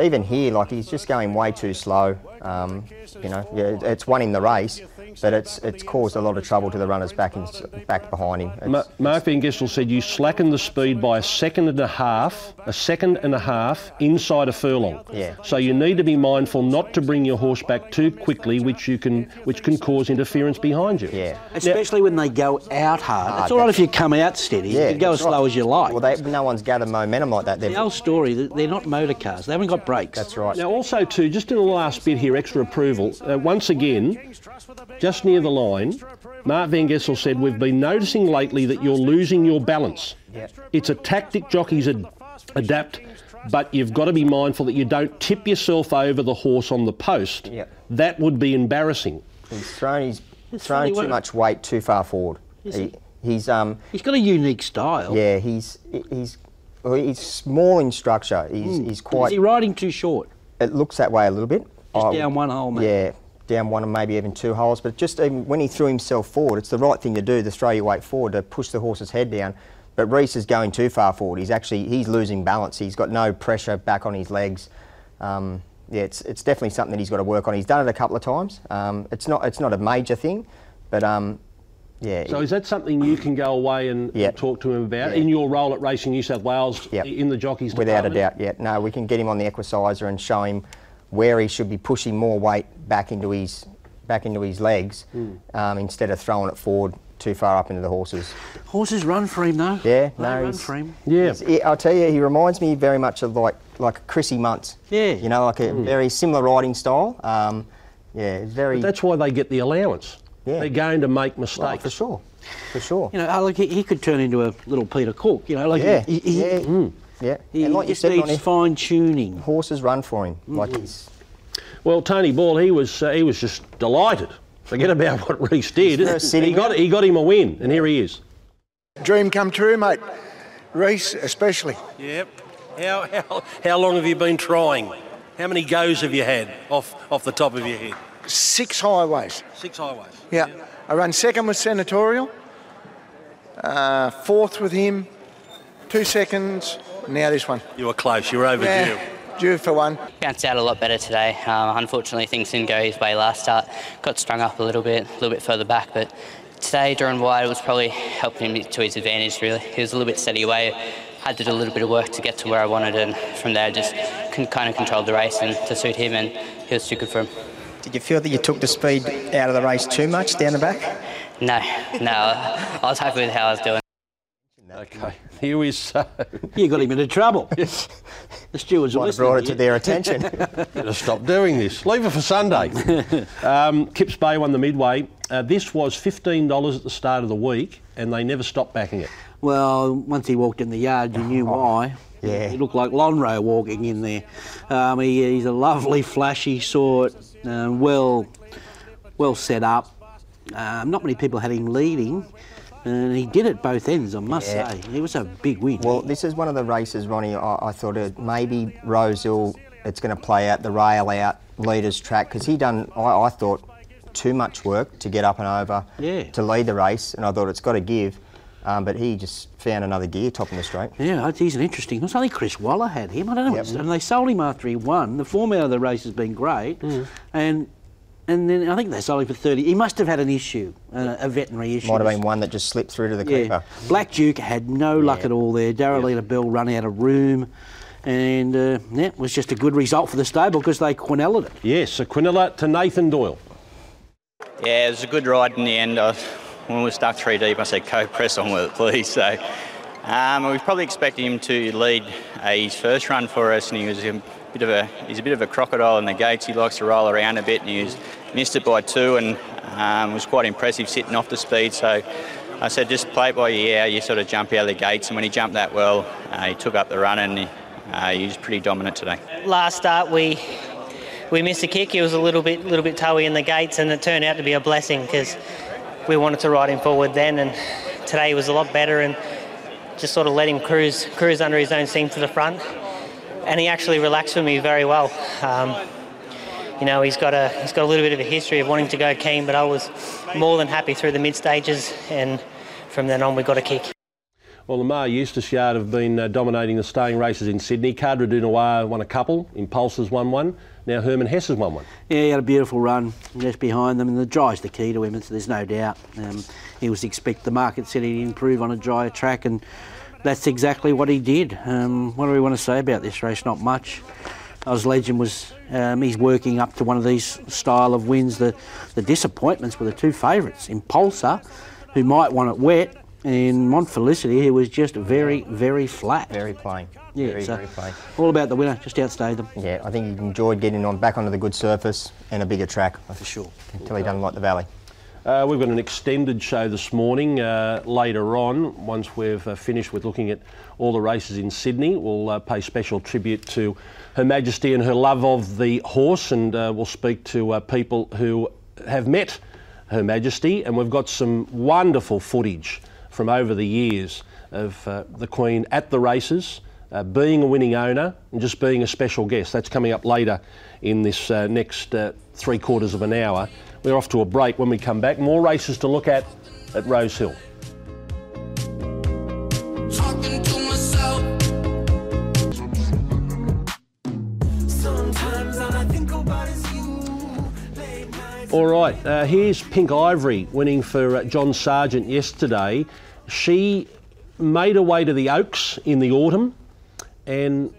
Even here, like he's just going way too slow. Um, you know, yeah, it's won him the race, but it's it's caused a lot of trouble to the runners back in, back behind him. It's- Ma- Marc Van Gestel said you slackened the speed by a second and a half, a second and a half inside a furlong. Yeah. So you need to be mindful not to bring your horse back too quickly, which you can, which can cause interference behind you. Yeah. Especially when they go out hard. Ah, it's all right if you come out steady. you can go as that's slow right. as you like. Well, they, no one's gathered momentum like that. They've, the old story, th- they're not motor cars. They haven't got brakes. That's right. Now, also too, just in the last bit here, extra approval. Uh, once again, just near the line, Marc Van Gestel said we've been noticing lately that you're losing your balance. Yeah. It's a tactic jockeys ad- adapt, but you've got to be mindful that you don't tip yourself over the horse on the post. Yeah. That would be embarrassing. He's thrown his It's thrown funny, too what- much weight too far forward. He, he? he's um He's got a unique style. yeah he's he's well, he's small in structure. He's he's quite. Is he riding too short? It looks that way a little bit. Just I- down one hole, mate. Yeah, down one and maybe even two holes. But just even when he threw himself forward, it's the right thing to do throw your weight forward to push the horse's head down. But Reese is going too far forward. He's actually he's losing balance. He's got no pressure back on his legs. Um, yeah, it's, it's definitely something that he's got to work on. He's done it a couple of times. Um, it's not it's not a major thing, but um, yeah. So is that something you can go away and, and talk to him about Yeah. in your role at Racing New South Wales in the jockeys Without a doubt, yeah. No, we can get him on the Equicizer and show him where he should be pushing more weight back into his back into his legs Hmm. um, instead of throwing it forward too far up into the horses. Horses run for him, though. Yeah, They no, run he's- for him. he's- he- I'll tell you, he reminds me very much of like like Chrissy Munce. Yeah. You know, like a Hmm. very similar riding style. Um, yeah, very. But that's why they get the allowance. Yeah. They're going to make mistakes. for sure. For sure. You know, oh, look, he, he could turn into a little Peter Cook. You know, like Yeah, he, he, yeah. mm. Yeah, He and like you said, needs fine tuning. horses run for him. Like Mm-hmm. he's Well, Tony Ball, he was uh, he was just delighted. Forget about [LAUGHS] what Reese did. He's first sitting He got he got him a win, and here he is. Dream come true, mate. Reese, especially. Yep. How, how, how long have you been trying? How many goes have you had off, off the top of your head? Six highways. Six highways. Yeah. I run second with Senatorial, uh, fourth with him, two seconds, now this one. You were close. You were overdue. Yeah, due for one. Bounced out a lot better today. Um, unfortunately, things didn't go his way last start. Got strung up a little bit, a little bit further back, but today, during wide, was probably helping him to his advantage, really. He was a little bit steady away. Had to do a little bit of work to get to where I wanted, and from there, just con- kind of controlled the race and to suit him, and he was too good for him. Did you feel that you took the speed out of the race too much down the back? No, no, I was happy with how I was doing. Okay, [LAUGHS] here we so. You got him into trouble. [LAUGHS] yes. the stewards were Might have brought it to their attention. [LAUGHS] Better stop doing this. Leave it for Sunday. um, Kips Bay won the midway. Uh, this was $15 at the start of the week, and they never stopped backing it. Well, once he walked in the yard, you knew why. Yeah. He looked like Lonhro walking in there. Um, he, he's a lovely, flashy sort, um, well, well set up. Um, not many people had him leading, and he did it both ends. I must Yeah. say, it was a big win. Well, this is one of the races, Ronnie. I, I thought it, maybe Rosehill, it's going to play out the rail out leaders track because he done. I, I thought too much work to get up and over Yeah. to lead the race, and I thought it's got to give. Um, but he just found another gear topping the straight. Yeah, he's an interesting. It's only Chris Waller had him. I don't know. Yep. And they sold him after he won. The form out of the race has been great, Mm. and and then I think they sold him for thirty. He must have had an issue, a, a veterinary issue. Might have been one that just slipped through to the Yeah, keeper. Black Duke had no luck at all there. Darylita Bell run out of room, and uh, yeah, it was just a good result for the stable because they Quinelled it. Yes, a Quinella to Nathan Doyle. Yeah, it was a good ride in the end. I, when we were stuck three deep, I said, "Go press on with it, please." [LAUGHS] So um, we was probably expecting him to lead uh, his first run for us, and he was a bit of a he's a bit of a crocodile in the gates. He likes to roll around a bit, and he was, missed it by two, and um, was quite impressive sitting off the speed. So. I said, just play it by ear. You sort of jump out of the gates, and when he jumped that well, uh, he took up the run, and he, uh, he was pretty dominant today. last start we we missed a kick. He was a little bit little bit toey in the gates, and it turned out to be a blessing because we wanted to ride him forward then, and today he was a lot better and just sort of let him cruise cruise under his own steam to the front, and he actually relaxed with me very well. Um, you know, he's got a he's got a little bit of a history of wanting to go keen, but I was more than happy through the mid stages, and from then on we got a kick. Well, Lamar Eustace Yard have been uh, dominating the staying races in Sydney. Cadre du Noir won a couple. Impulses won one. Now Herman Hess has won one. Yeah, he had a beautiful run just behind them, and the dry's the key to him. So there's no doubt. Um, he was expect the market said he'd improve on a drier track, and that's exactly what he did. Um, what do we want to say about this race? Not much. Oz Legend was um, he's working up to one of these style of wins. The the disappointments were the two favourites, Impulsor, who might want it wet, and Mont Felicity, who was just very very flat. Very plain. Yeah, very, so very plain. all about the winner. Just outstayed them. Yeah, I think he enjoyed getting on back onto the good surface and a bigger track. For sure. Until he doesn't like the valley. Uh, we've got an extended show this morning. Uh, later on, once we've uh, finished with looking at all the races in Sydney, we'll uh, pay special tribute to Her Majesty and her love of the horse, and uh, we'll speak to uh, people who have met Her Majesty. And we've got some wonderful footage from over the years of the Queen at the races. Uh, being a winning owner and just being a special guest. That's coming up later in this uh, next uh, three quarters of an hour. We're off to a break. When we come back, more races to look at at Rose Hill. Talking to myself. Sometimes all I think about is you. All right, uh, here's Pink Ivory winning for uh, John Sargent yesterday. She made her way to the Oaks in the autumn, and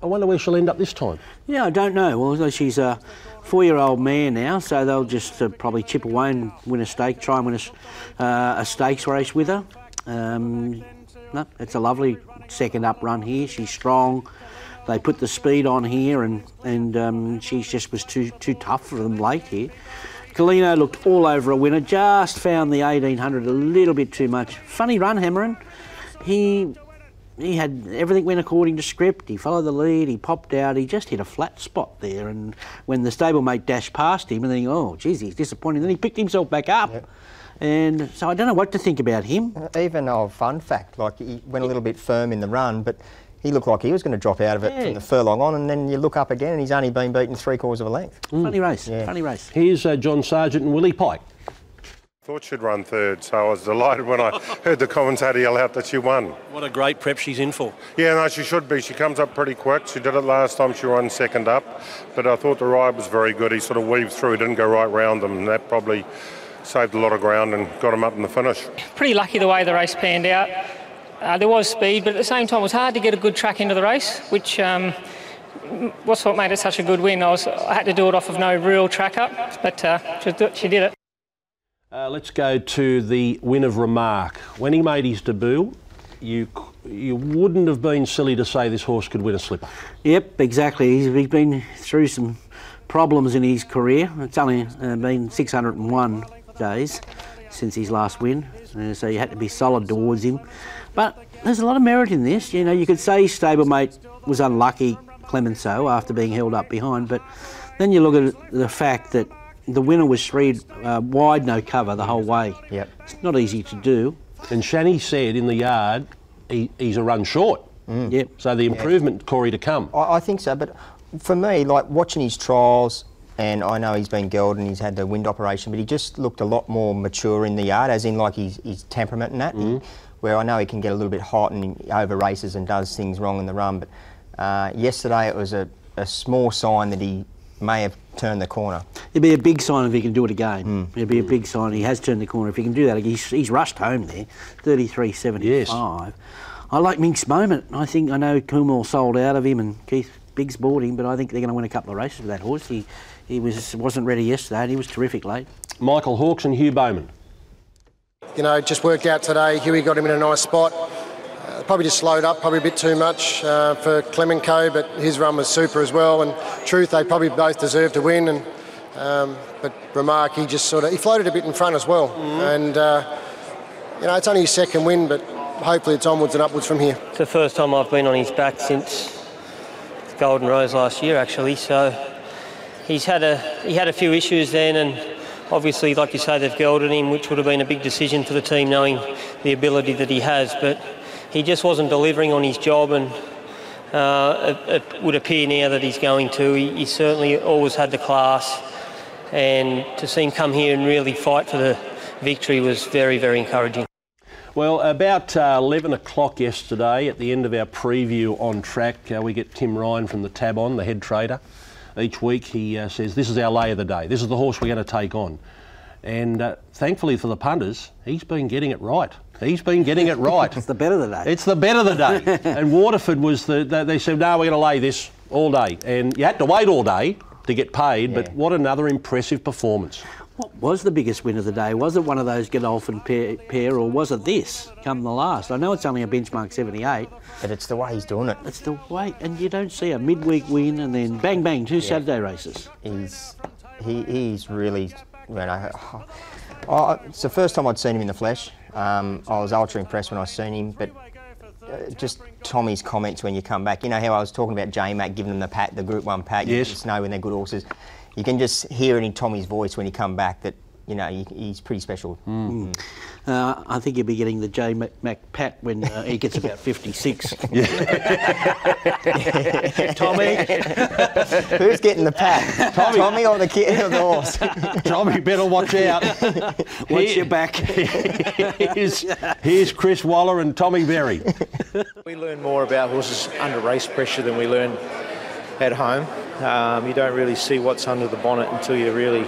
I wonder where she'll end up this time. Yeah, I don't know. Well, she's a four-year-old mare now, so they'll just uh, probably chip away and win a stake, try and win a, uh, a stakes race with her. Um, no, it's a lovely second up run here. She's strong. They put the speed on here, and and um, she just was too too tough for them late here. Colino looked all over a winner. Just found the 1800 a little bit too much. Funny run, Hammerin. He he had everything went according to script. He followed the lead. He popped out. He just hit a flat spot there. And when the stablemate dashed past him, and then oh, geez, he's disappointed. Then he picked himself back up. And so I don't know what to think about him. Even a fun fact, like he went a little bit firm in the run, but he looked like he was going to drop out of it Yeah. from the furlong on, and then you look up again, and he's only been beaten three quarters of a length. Funny race. Funny race. Here's uh, John Sargent and Willie Pike. Thought she'd run third, so I was delighted when I heard the commentator yell out that she won. What a great prep she's in for. Yeah, no, she should be. She comes up pretty quick. She did it last time she ran second up, but I thought the ride was very good. He sort of weaved through, he didn't go right round them, and that probably saved a lot of ground and got him up in the finish. pretty lucky the way the race panned out. Uh, there was speed, but at the same time, it was hard to get a good track into the race, which um, was what made it such a good win. I, was, I had to do it off of no real track up, but uh, she, she did it. Uh, let's go to the win of remark. When he made his debut, you you wouldn't have been silly to say this horse could win a slipper. Yep, exactly. He's, been through some problems in his career. It's only uh, been 601 days since his last win, uh, so you had to be solid towards him. But there's a lot of merit in this. You know, you could say his stablemate was unlucky, Clemenceau, after being held up behind, but then you look at the fact that the winner was three uh, wide, no cover the whole way. Yep. It's not easy to do. And Shani said in the yard, he, he's a run short. Yep. So the improvement, Corey, to come. I, I think so, but for me, like watching his trials, and I know he's been gelded and he's had the wind operation, but he just looked a lot more mature in the yard, as in like his, his temperament and that. He- where I know he can get a little bit hot and he over races and does things wrong in the run. But uh, yesterday it was a, a small sign that he may have turned the corner. It'd be a big sign if he can do it again. Hmm. It'd be a big sign. He has turned the corner. If he can do that, he's, he's rushed home there, 33.75. I like Mink's moment. I think I know Coolmore sold out of him and Keith Biggs bought him, but I think they're going to win a couple of races with that horse. He he was wasn't ready yesterday. and He was terrific late. Michael Hawkes and Hugh Bowman. You know, just worked out today. Huey got him in a nice spot. Probably just slowed up, probably a bit too much uh, for Clemenceau, but his run was super as well. And truth, they probably both deserved to win. And um, but Remark, he just sort of he floated a bit in front as well. And uh, you know, it's only his second win, but hopefully it's onwards and upwards from here. It's the first time I've been on his back since Golden Rose last year, actually. So he's had a he had a few issues then, and obviously, like you say, they've gelded him, which would have been a big decision for the team, knowing the ability that he has. But he just wasn't delivering on his job, and uh, it, it would appear now that he's going to. He, he certainly always had the class, and to see him come here and really fight for the victory was very, very encouraging. Well, about uh, 11 o'clock yesterday, at the end of our preview on track, uh, we get Tim Ryan from the Tab on, the head trader. Each week he uh, says, This is our lay of the day. This is the horse we're going to take on. And uh, thankfully for the punters, he's been getting it right. He's been getting it right. [LAUGHS] it's the bet of the day. It's the bet of the day. [LAUGHS] and Waterford was the, the they said, no, we're going to lay this all day. And you had to wait all day to get paid, but what another impressive performance. What was the biggest win of the day? Was it one of those Godolphin pair, pair, or was it this come the last? I know it's only a benchmark 78. But it's the way he's doing it. It's the way, and you don't see a midweek win and then bang bang two Saturday races. He's he, he's really you know. Oh, it's the first time I'd seen him in the flesh. Um, I was ultra impressed when I seen him, but uh, just Tommy's comments when you come back. You know how I was talking about J Mac giving them the pat, the Group One pat. You Yes. just know when they're good horses. You can just hear it in Tommy's voice when he come back that you know he, he's pretty special. Mm. Uh, I think he'll be getting the J Mac, Mac Pat when uh, he gets about 56. [LAUGHS] [LAUGHS] Tommy, who's getting the pat? Tommy, or the kid or the horse? [LAUGHS] Tommy, better watch out. Watch your back. here's, here's Chris Waller and Tommy Berry. We learn more about horses under race pressure than we learn at home. Um, you don't really see what's under the bonnet until you really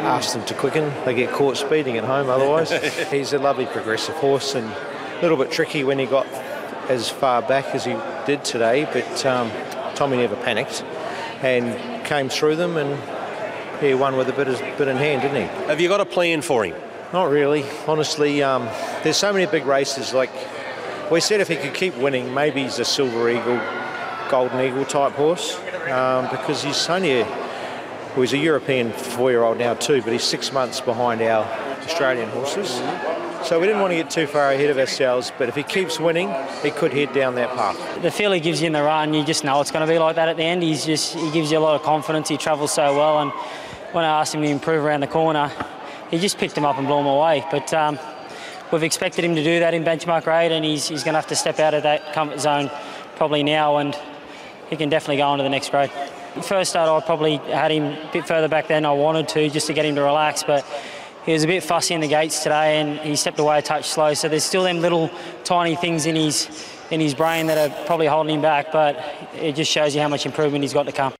ask them to quicken. They get caught speeding at home otherwise. [LAUGHS] He's a lovely progressive horse and a little bit tricky when he got as far back as he did today, but um, Tommy never panicked and came through them and he won with a bit, of, bit in hand, didn't he? Have you got a plan for him? Not really. Honestly, um, there's so many big races. Like we said, if he could keep winning, maybe he's a Silver Eagle, Golden Eagle type horse um, because he's only a, well, he's a European four-year-old now too, but he's six months behind our Australian horses. So we didn't want to get too far ahead of ourselves, but if he keeps winning, he could head down that path. The feel he gives you in the run, you just know it's going to be like that at the end. He's just he gives you a lot of confidence. He travels so well, and when I asked him to improve around the corner, he just picked him up and blew him away. But um, we've expected him to do that in benchmark grade, and he's he's going to have to step out of that comfort zone probably now, and he can definitely go on to the next grade. First start, I probably had him a bit further back than I wanted to, just to get him to relax, but. He was a bit fussy in the gates today, and he stepped away a touch slow. So there's still them little tiny things in his in his brain that are probably holding him back. But it just shows you how much improvement he's got to come.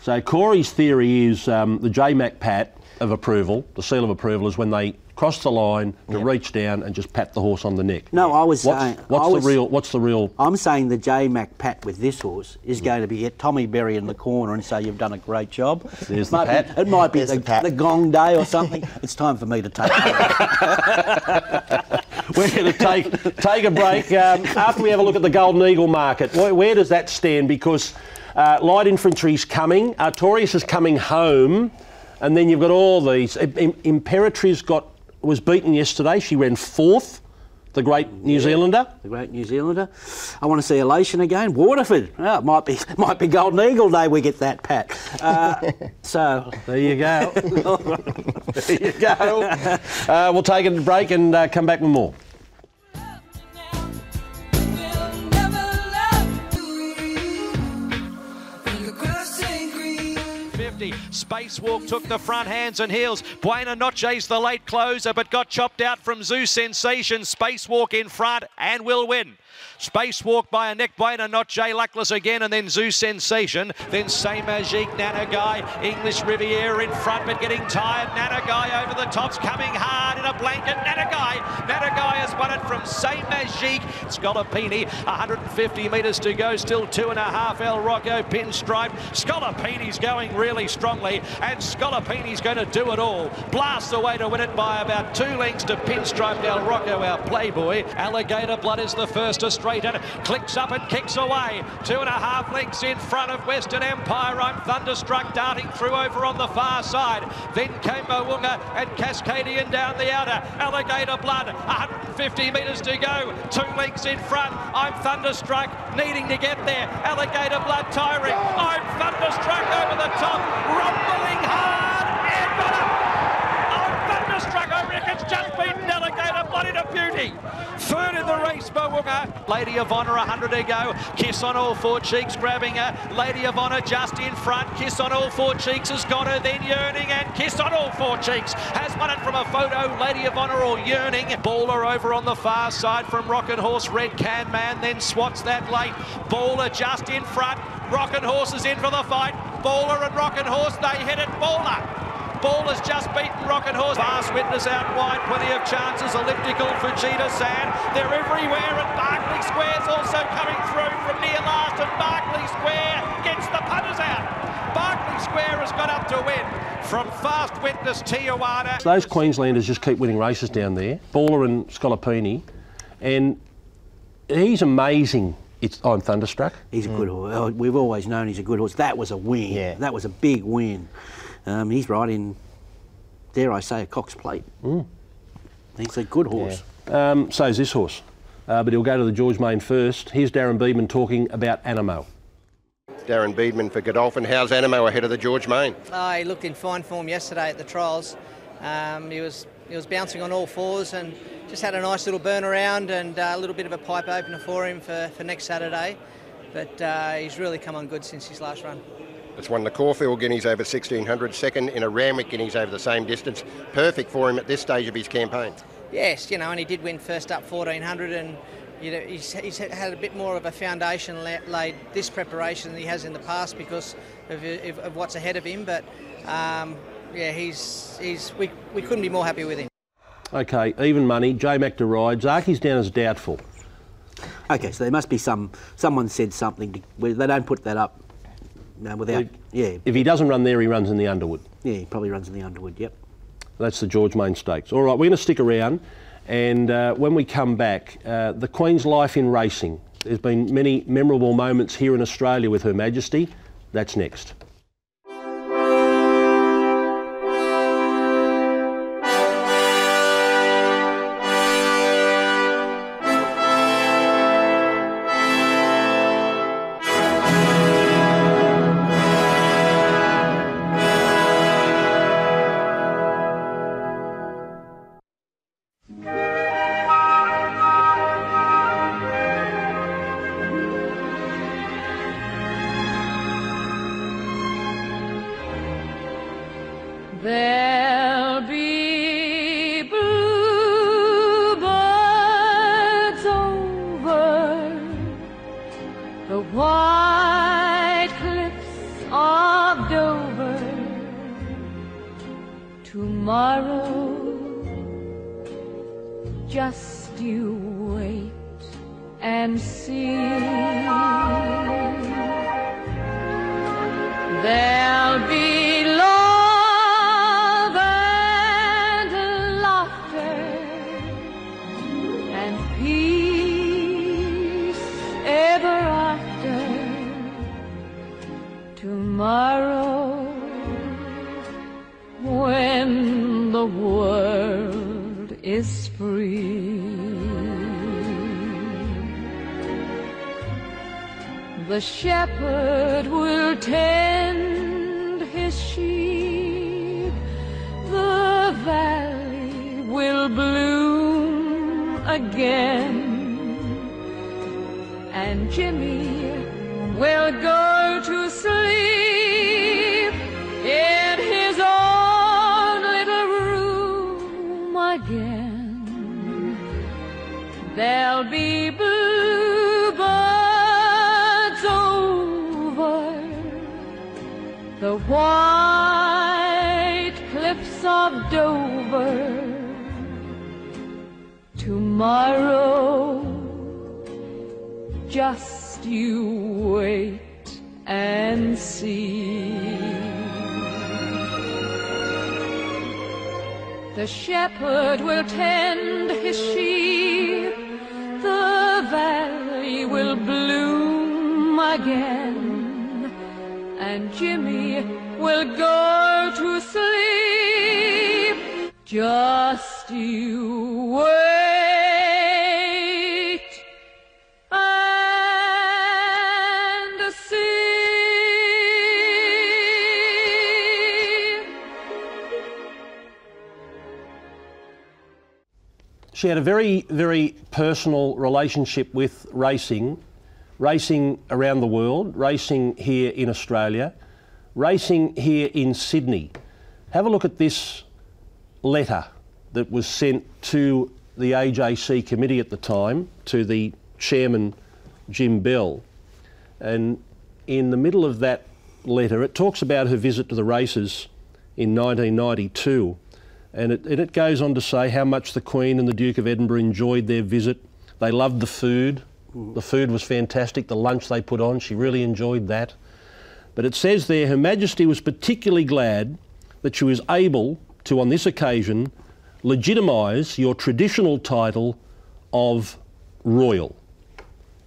So Corey's theory is um, the JMac pat of approval, the seal of approval, is when they cross the line to reach down and just pat the horse on the neck. No, I was what's, saying. What's I the real? What's the real? I'm saying the J Mac Pat with this horse is going to be get Tommy Berry in the corner and say you've done a great job. There's it the might pat. Be, it might be the, the the gong day or something. [LAUGHS] it's time for me to take. [LAUGHS] We're going to take take a break um, after we have a look at the Golden Eagle market. Where, where does that stand? Because uh, light is coming, Artorius is coming home, and then you've got all these. Im- Im- Imperatriz got was beaten yesterday. She ran fourth. The great New Zealander. The great New Zealander. I want to see Elation again. Waterford. Oh, it might be [LAUGHS] might be Golden Eagle Day. We get that Pat. Uh, [LAUGHS] so there you go. [LAUGHS] there you go. Uh, we'll take a break and uh, come back with more. 150. Spacewalk took the front hands and heels. Buena Noche's the late closer, but got chopped out from Zoo Sensation. Spacewalk in front and will win. Spacewalk by a neck blader, not Jay luckless again, and then Zoo Sensation. Then Say Magique, Nanagai, English Riviera in front, but getting tired. Nanagai over the tops, coming hard in a blanket. Nanagai, Nanagai has won it from Say Magique. Scolopini, 150 metres to go, still two and a half. El Rocco pinstripe. Scolopini's going really strongly, and Scolopini's going to do it all. Blasts away to win it by about two lengths to pinstripe El Rocco, our playboy. Alligator Blood is the first to straighten. Clicks up and kicks away. Two and a half lengths in front of Western Empire. I'm thunderstruck darting through over on the far side. Then came Moonga and Cascadian down the outer. Alligator Blood, 150 metres to go. Two lengths in front. I'm thunderstruck, needing to get there. Alligator Blood tiring. I'm thunderstruck over the top, rumbling hard. And got it. I'm thunderstruck. Just beaten Alligator Blood in beauty. Third in the race, Moonga. Lady of Honour, 100 to go. Kiss on all four cheeks, grabbing her. Lady of Honour just in front. Kiss on all four cheeks has got her. Then Yearning and Kiss on all four cheeks has won it from a photo. Lady of Honour or Yearning. Baller over on the far side from Rockin' Horse. Red Can Man then swats that late. Baller just in front. Rockin' Horse is in for the fight. Baller and Rockin' Horse, they hit it. Baller. Ball has just beaten Rocket Horse. Fast Witness out wide, plenty of chances. Elliptical, Fujita Sand. They're everywhere, and Barclay Square's also coming through from near last, and Barclay Square gets the punters out. Barclay Square has got up to win from Fast Witness Tijuana. So those Queenslanders just keep winning races down there. Baller and Scolopini, and he's amazing. It's I'm thunderstruck. He's a good hmm. horse. Oh, We've always known he's a good horse. That was a win. Yeah. That was a big win. Um, he's right in, dare I say, a Cox plate. He's a good horse. Um, so is this horse, uh, but he'll go to the George Main first. Here's Darren Beadman talking about Anamoe. Darren Beadman for Godolphin. How's Anamoe ahead of the George Main? Oh, he looked in fine form yesterday at the trials. Um, he was he was bouncing on all fours and just had a nice little burn around and uh, a little bit of a pipe opener for him for, for next Saturday. But uh, he's really come on good since his last run. It's won the Caulfield Guineas over 1600, second in a Randwick Guineas over the same distance. Perfect for him at this stage of his campaign. Yes, you know, and he did win first up 1400 and you know, he's, he's had a bit more of a foundation la- laid this preparation than he has in the past because of, of, of what's ahead of him. But um, yeah, he's, he's we, we couldn't be more happy with him. Okay, even money. J Mac to ride. Zaaki's down as doubtful. Okay, so there must be some. Someone said something. To, where they don't put that up. No, without. Yeah. If he doesn't run there, he runs in the Underwood. Yeah, he probably runs in the Underwood. Yep. That's the George Main Stakes. All right, we're going to stick around, and uh, when we come back, uh, the Queen's life in racing. There's been many memorable moments here in Australia with Her Majesty. That's next. Just you wait and see. She had a very, very personal relationship with racing, racing around the world, racing here in Australia, racing here in Sydney. Have a look at this letter that was sent to the AJC committee at the time, to the chairman, Jim Bell. And in the middle of that letter, it talks about her visit to the races in 1992. And it, and it goes on to say how much the Queen and the Duke of Edinburgh enjoyed their visit. They loved the food. Mm. The food was fantastic. The lunch they put on, she really enjoyed that. But it says there, Her Majesty was particularly glad that she was able to, on this occasion, legitimise your traditional title of Royal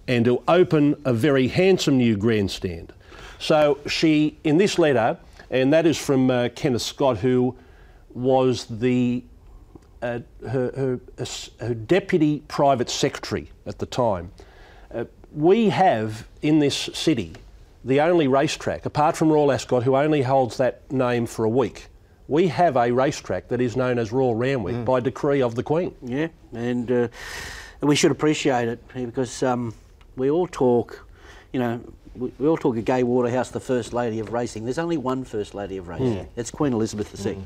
and to open a very handsome new grandstand. So she, in this letter, and that is from uh, Kenneth Scott, who was the uh, her, her, her deputy private secretary at the time. Uh, we have in this city the only racetrack, apart from Royal Ascot, who only holds that name for a week. We have a racetrack that is known as Royal Randwick by decree of the Queen. Yeah, and uh, we should appreciate it because um, we all talk, you know, we, we all talk of Gay Waterhouse, the First Lady of Racing. There's only one First Lady of Racing. Mm. It's Queen Elizabeth II.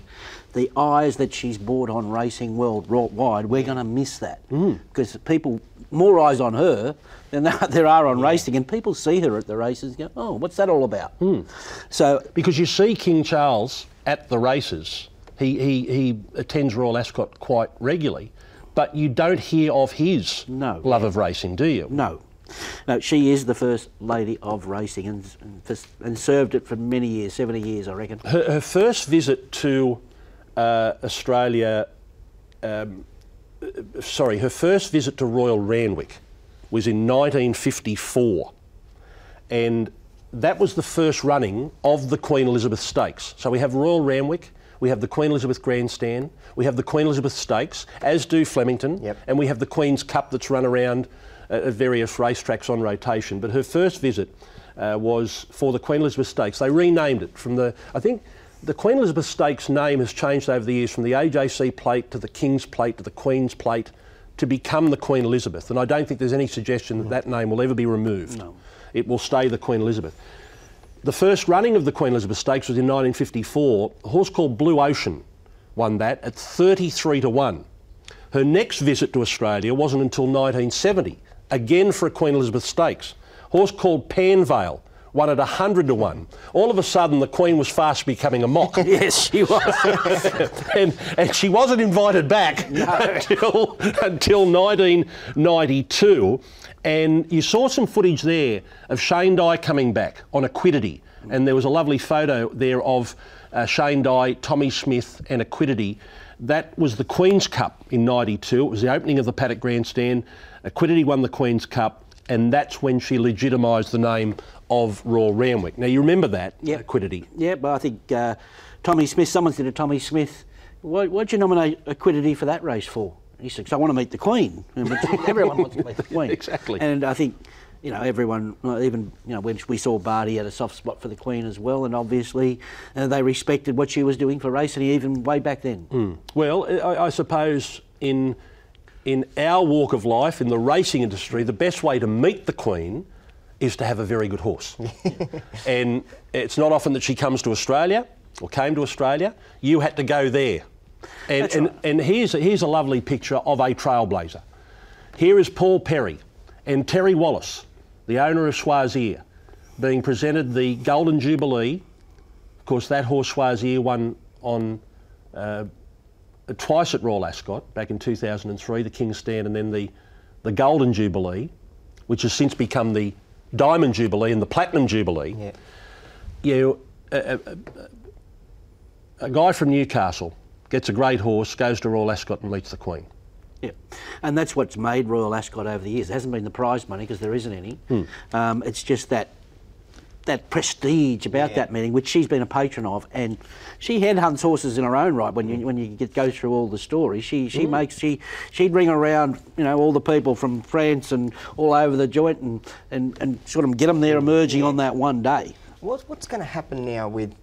The eyes that she's brought on racing worldwide, we're going to miss that because people more eyes on her than there- [LAUGHS] there are on racing, and people see her at the races and go, "Oh, what's that all about?" So because you see King Charles at the races, he, he, he attends Royal Ascot quite regularly, but you don't hear of his love of racing, do you? No. No, she is the first lady of racing and, and, and served it for many years, 70 years, I reckon. Her, her first visit to uh, Australia, um, sorry, her first visit to Royal Randwick was in 1954. And that was the first running of the Queen Elizabeth Stakes. So we have Royal Randwick, we have the Queen Elizabeth Grandstand, we have the Queen Elizabeth Stakes, as do Flemington, and we have the Queen's Cup that's run around uh, at various racetracks on rotation. But her first visit uh, was for the Queen Elizabeth Stakes. They renamed it from the, I think the Queen Elizabeth Stakes name has changed over the years from the AJC plate to the King's plate to the Queen's plate to become the Queen Elizabeth. And I don't think there's any suggestion that that name will ever be removed. It will stay the Queen Elizabeth. The first running of the Queen Elizabeth Stakes was in 1954. A horse called Blue Ocean won that at 33 to 1. Her next visit to Australia wasn't until 1970, again for a Queen Elizabeth Stakes. A horse called Panvale won at 100 to 1. All of a sudden, the Queen was fast becoming a mock. [LAUGHS] yes, she was. [LAUGHS] and, and she wasn't invited back [LAUGHS] until, until 1992. And you saw some footage there of Shane Dye coming back on Equidity. And there was a lovely photo there of uh, Shane Dye, Tommy Smith, and Equidity. That was the Queen's Cup in 92. It was the opening of the Paddock Grandstand. Equidity won the Queen's Cup, and that's when she legitimised the name of Royal Randwick. Now, you remember that, Equidity. Yeah, but I think uh, Tommy Smith, someone said to Tommy Smith, why, why'd you nominate Equidity for that race for? He said, 'Cause I want to meet the Queen. [LAUGHS] Everyone wants to meet the Queen. [LAUGHS] Exactly. And I think, you know, everyone, even, you know, when we saw Barty had a soft spot for the Queen as well, and obviously uh, they respected what she was doing for racing even way back then. Mm. Well, I, I suppose in in our walk of life, in the racing industry, the best way to meet the Queen is to have a very good horse. [LAUGHS] and it's not often that she comes to Australia or came to Australia. You had to go there. And, That's and, right. and here's, here's a lovely picture of a trailblazer. Here is Paul Perry and Terry Wallace, the owner of Choisir, being presented the Golden Jubilee Of course, that horse Choisir won on uh, twice at Royal Ascot back in 2003, the King's Stand, and then the, the Golden Jubilee, which has since become the Diamond Jubilee and the Platinum Jubilee. Yeah. You, a, a, a guy from Newcastle gets a great horse, goes to Royal Ascot and meets the Queen. Yeah, and that's what's made Royal Ascot over the years. It hasn't been the prize money because there isn't any. Hmm. Um, it's just that that prestige about that meeting, which she's been a patron of, and she headhunts horses in her own right. When you when you get, go through all the stories, she she Mm. makes she she'd ring around, you know, all the people from France and all over the joint, and and, and sort of get them there emerging on that one day. What's, what's going to happen now with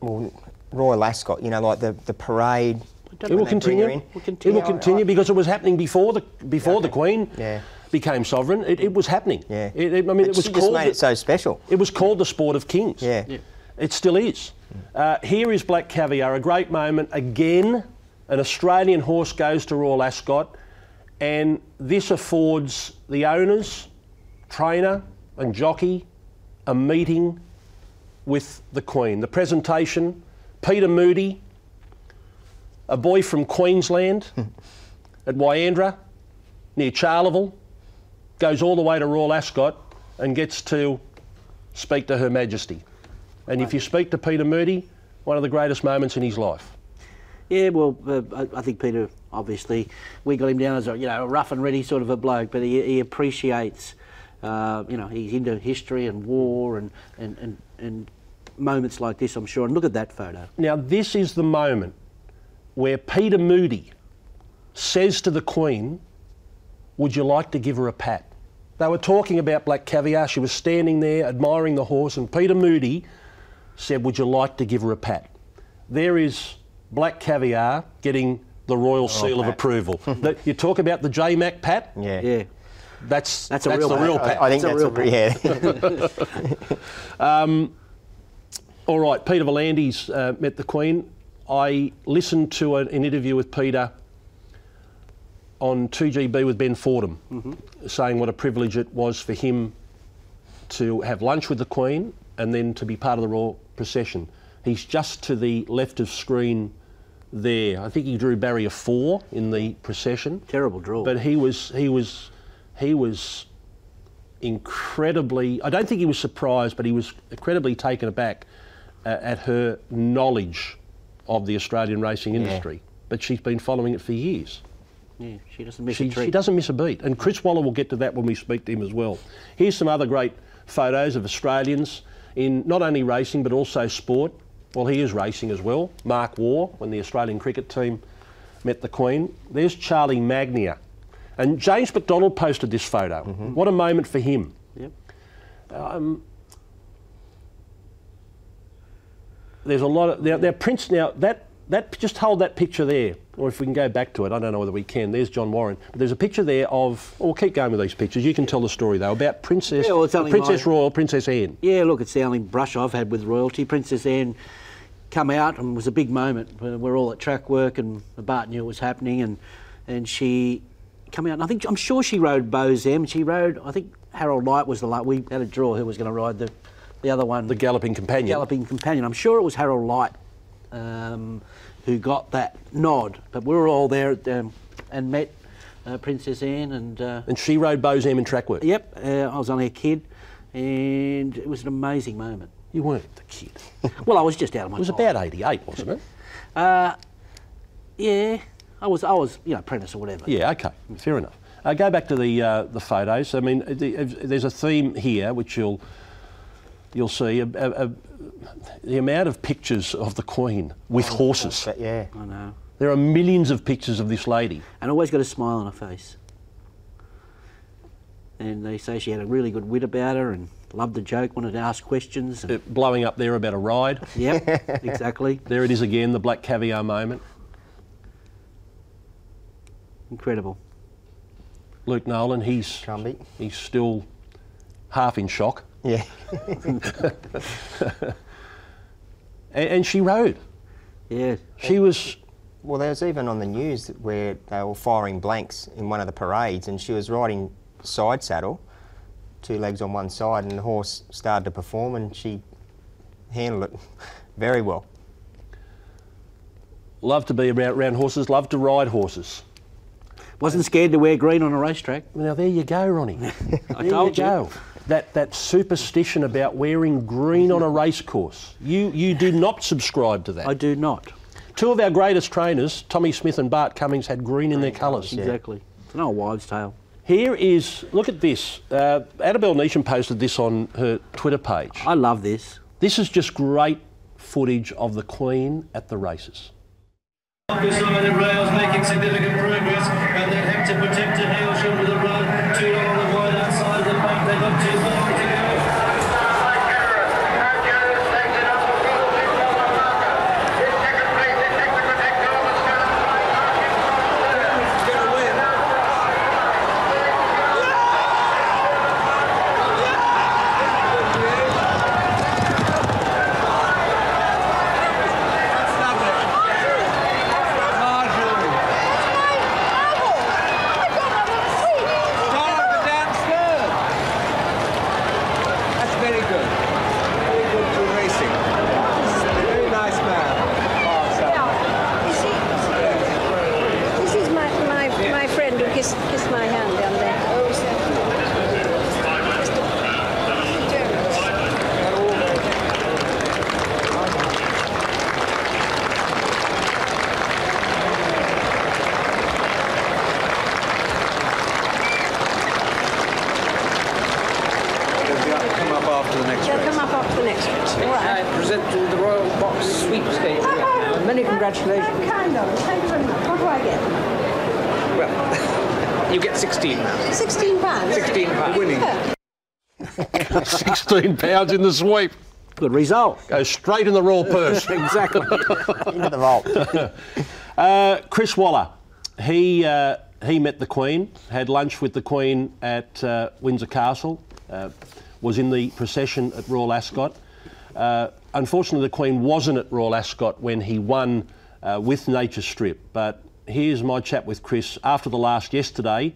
well, Royal Ascot? You know, like the, the parade. It will continue. It will continue because it was happening before the before the Queen became sovereign. It, it was happening. Yeah. It, it- I mean, But it was she just called made it so special. It was called the sport of kings. Yeah. It still is. Uh, here is Black Caviar, a great moment. Again, an Australian horse goes to Royal Ascot, and this affords the owners, trainer, and jockey a meeting with the Queen. The presentation, Peter Moody, a boy from Queensland [LAUGHS] at Wyandra, near Charleville, goes all the way to Royal Ascot and gets to speak to Her Majesty. And if you speak to Peter Moody, one of the greatest moments in his life. Yeah, well, uh, I, I think Peter, obviously, we got him down as a you know a rough and ready sort of a bloke, but he, he appreciates, uh, you know, he's into history and war and, and, and, and moments like this, I'm sure. And look at that photo. Now, this is the moment where Peter Moody says to the Queen, Would you like to give her a pat? They were talking about Black Caviar. She was standing there admiring the horse, and Peter Moody said, Would you like to give her a pat? There is Black Caviar getting the royal seal of approval. [LAUGHS] That- you talk about the J Mac pat? Yeah. Yeah. That's, That's a that's real the pat. real I- pat. I think that's a, yeah. [LAUGHS] [LAUGHS] Um, all right, Peter V'landys uh, met the Queen. I listened to an, an interview with Peter on 2GB with Ben Fordham, saying what a privilege it was for him to have lunch with the Queen and then to be part of the royal procession. He's just to the left of screen there. I think he drew barrier four in the procession. Terrible draw. But he was he was he was incredibly. I don't think he was surprised, but he was incredibly taken aback uh, at her knowledge of the Australian racing industry. But she's been following it for years. Yeah, she doesn't miss She, a treat. she doesn't miss a beat. And Chris Waller will get to that when we speak to him as well. Here's some other great photos of Australians in not only racing but also sport. Well, he is racing as well. Mark Waugh, when the Australian cricket team met the Queen. There's Charlie Magnier. And James McDonald posted this photo. What a moment for him. Yep. Um, there's a lot of now, now Prince now that that just hold that picture there, or if we can go back to it, I don't know whether we can. There's John Warren, but there's a picture there of. Oh, we'll keep going with these pictures. You can tell the story though about Princess Yeah, well, Princess my- Royal, Princess Anne. Yeah, look, it's the only brush I've had with royalty. Princess Anne come out and it was a big moment. We're we're all at track work and Bart knew it was happening and and she come out and I think I'm sure she rode Bozam. She rode I think Harold Light was the la we had a draw who was going to ride the the other one. The Galloping Companion. Galloping Companion. I'm sure it was Harold Light um, who got that nod. But we were all there at, um, and met uh, Princess Anne and. Uh, And she rode Bozam in track work. Yep, uh, I was only a kid, and it was an amazing moment. You weren't the kid. well, I was just out of my. [LAUGHS] It was about 88, wasn't it? [LAUGHS] Uh, yeah, I was. I was, you know, apprentice or whatever. Yeah, okay, fair enough. Uh, go back to the uh, the photos. I mean, the, there's a theme here which you'll you'll see a, a, a, the amount of pictures of the Queen with horses. But yeah. I know. There are millions of pictures of this lady. And always got a smile on her face. And they say she had a really good wit about her and loved the joke, wanted to ask questions. And, Uh, blowing up there about a ride. [LAUGHS] Yep, exactly. [LAUGHS] There it is again, the black caviar moment. Incredible. Luke Nolan, he's he's still half in shock. Yeah. [LAUGHS] and, and she rode. Yeah. She was. Well, there was even on the news where they were firing blanks in one of the parades, and she was riding side saddle, two legs on one side, and the horse started to perform, and she handled it [LAUGHS] very well. Love to be around, around horses, love to ride horses. Wasn't scared to wear green on a racetrack. Now there you go, Ronnie. [LAUGHS] I there told you you. go. That that superstition about wearing green on a race course. You you do not subscribe to that. I do not. Two of our greatest trainers, Tommy Smith and Bart Cummings, had green in their colours. Exactly. It's an old wives' tale. Here is look at this. Uh, Annabel Neasham posted this on her Twitter page. I love this. This is just great footage of the Queen at the races. Beside the rails making significant progress and they have to protect a heel shoulder of the road. Too long on the wide outside of the bank. They've got too far to go. That's very good. Very good for racing. Very nice man. This is my, my, my friend who kissed, kissed my hand down there. Come up after the next They'll race. come up after the next race. All right. I present you the Royal Box Sweepstakes. Many congratulations. Kind of. Thank you very much. What do I get? Well, [LAUGHS] you get 16 now. 16 pounds. 16 pounds. Winning. Yeah. [LAUGHS] 16 pounds in the sweep. Good result. Goes straight in the raw purse. [LAUGHS] exactly. Into the vault. uh, Chris Waller, he uh, he met the Queen, had lunch with the Queen at uh, Windsor Castle, uh, was in the procession at Royal Ascot. Uh, unfortunately, the Queen wasn't at Royal Ascot when he won uh, with Nature Strip. But here's my chat with Chris after the last yesterday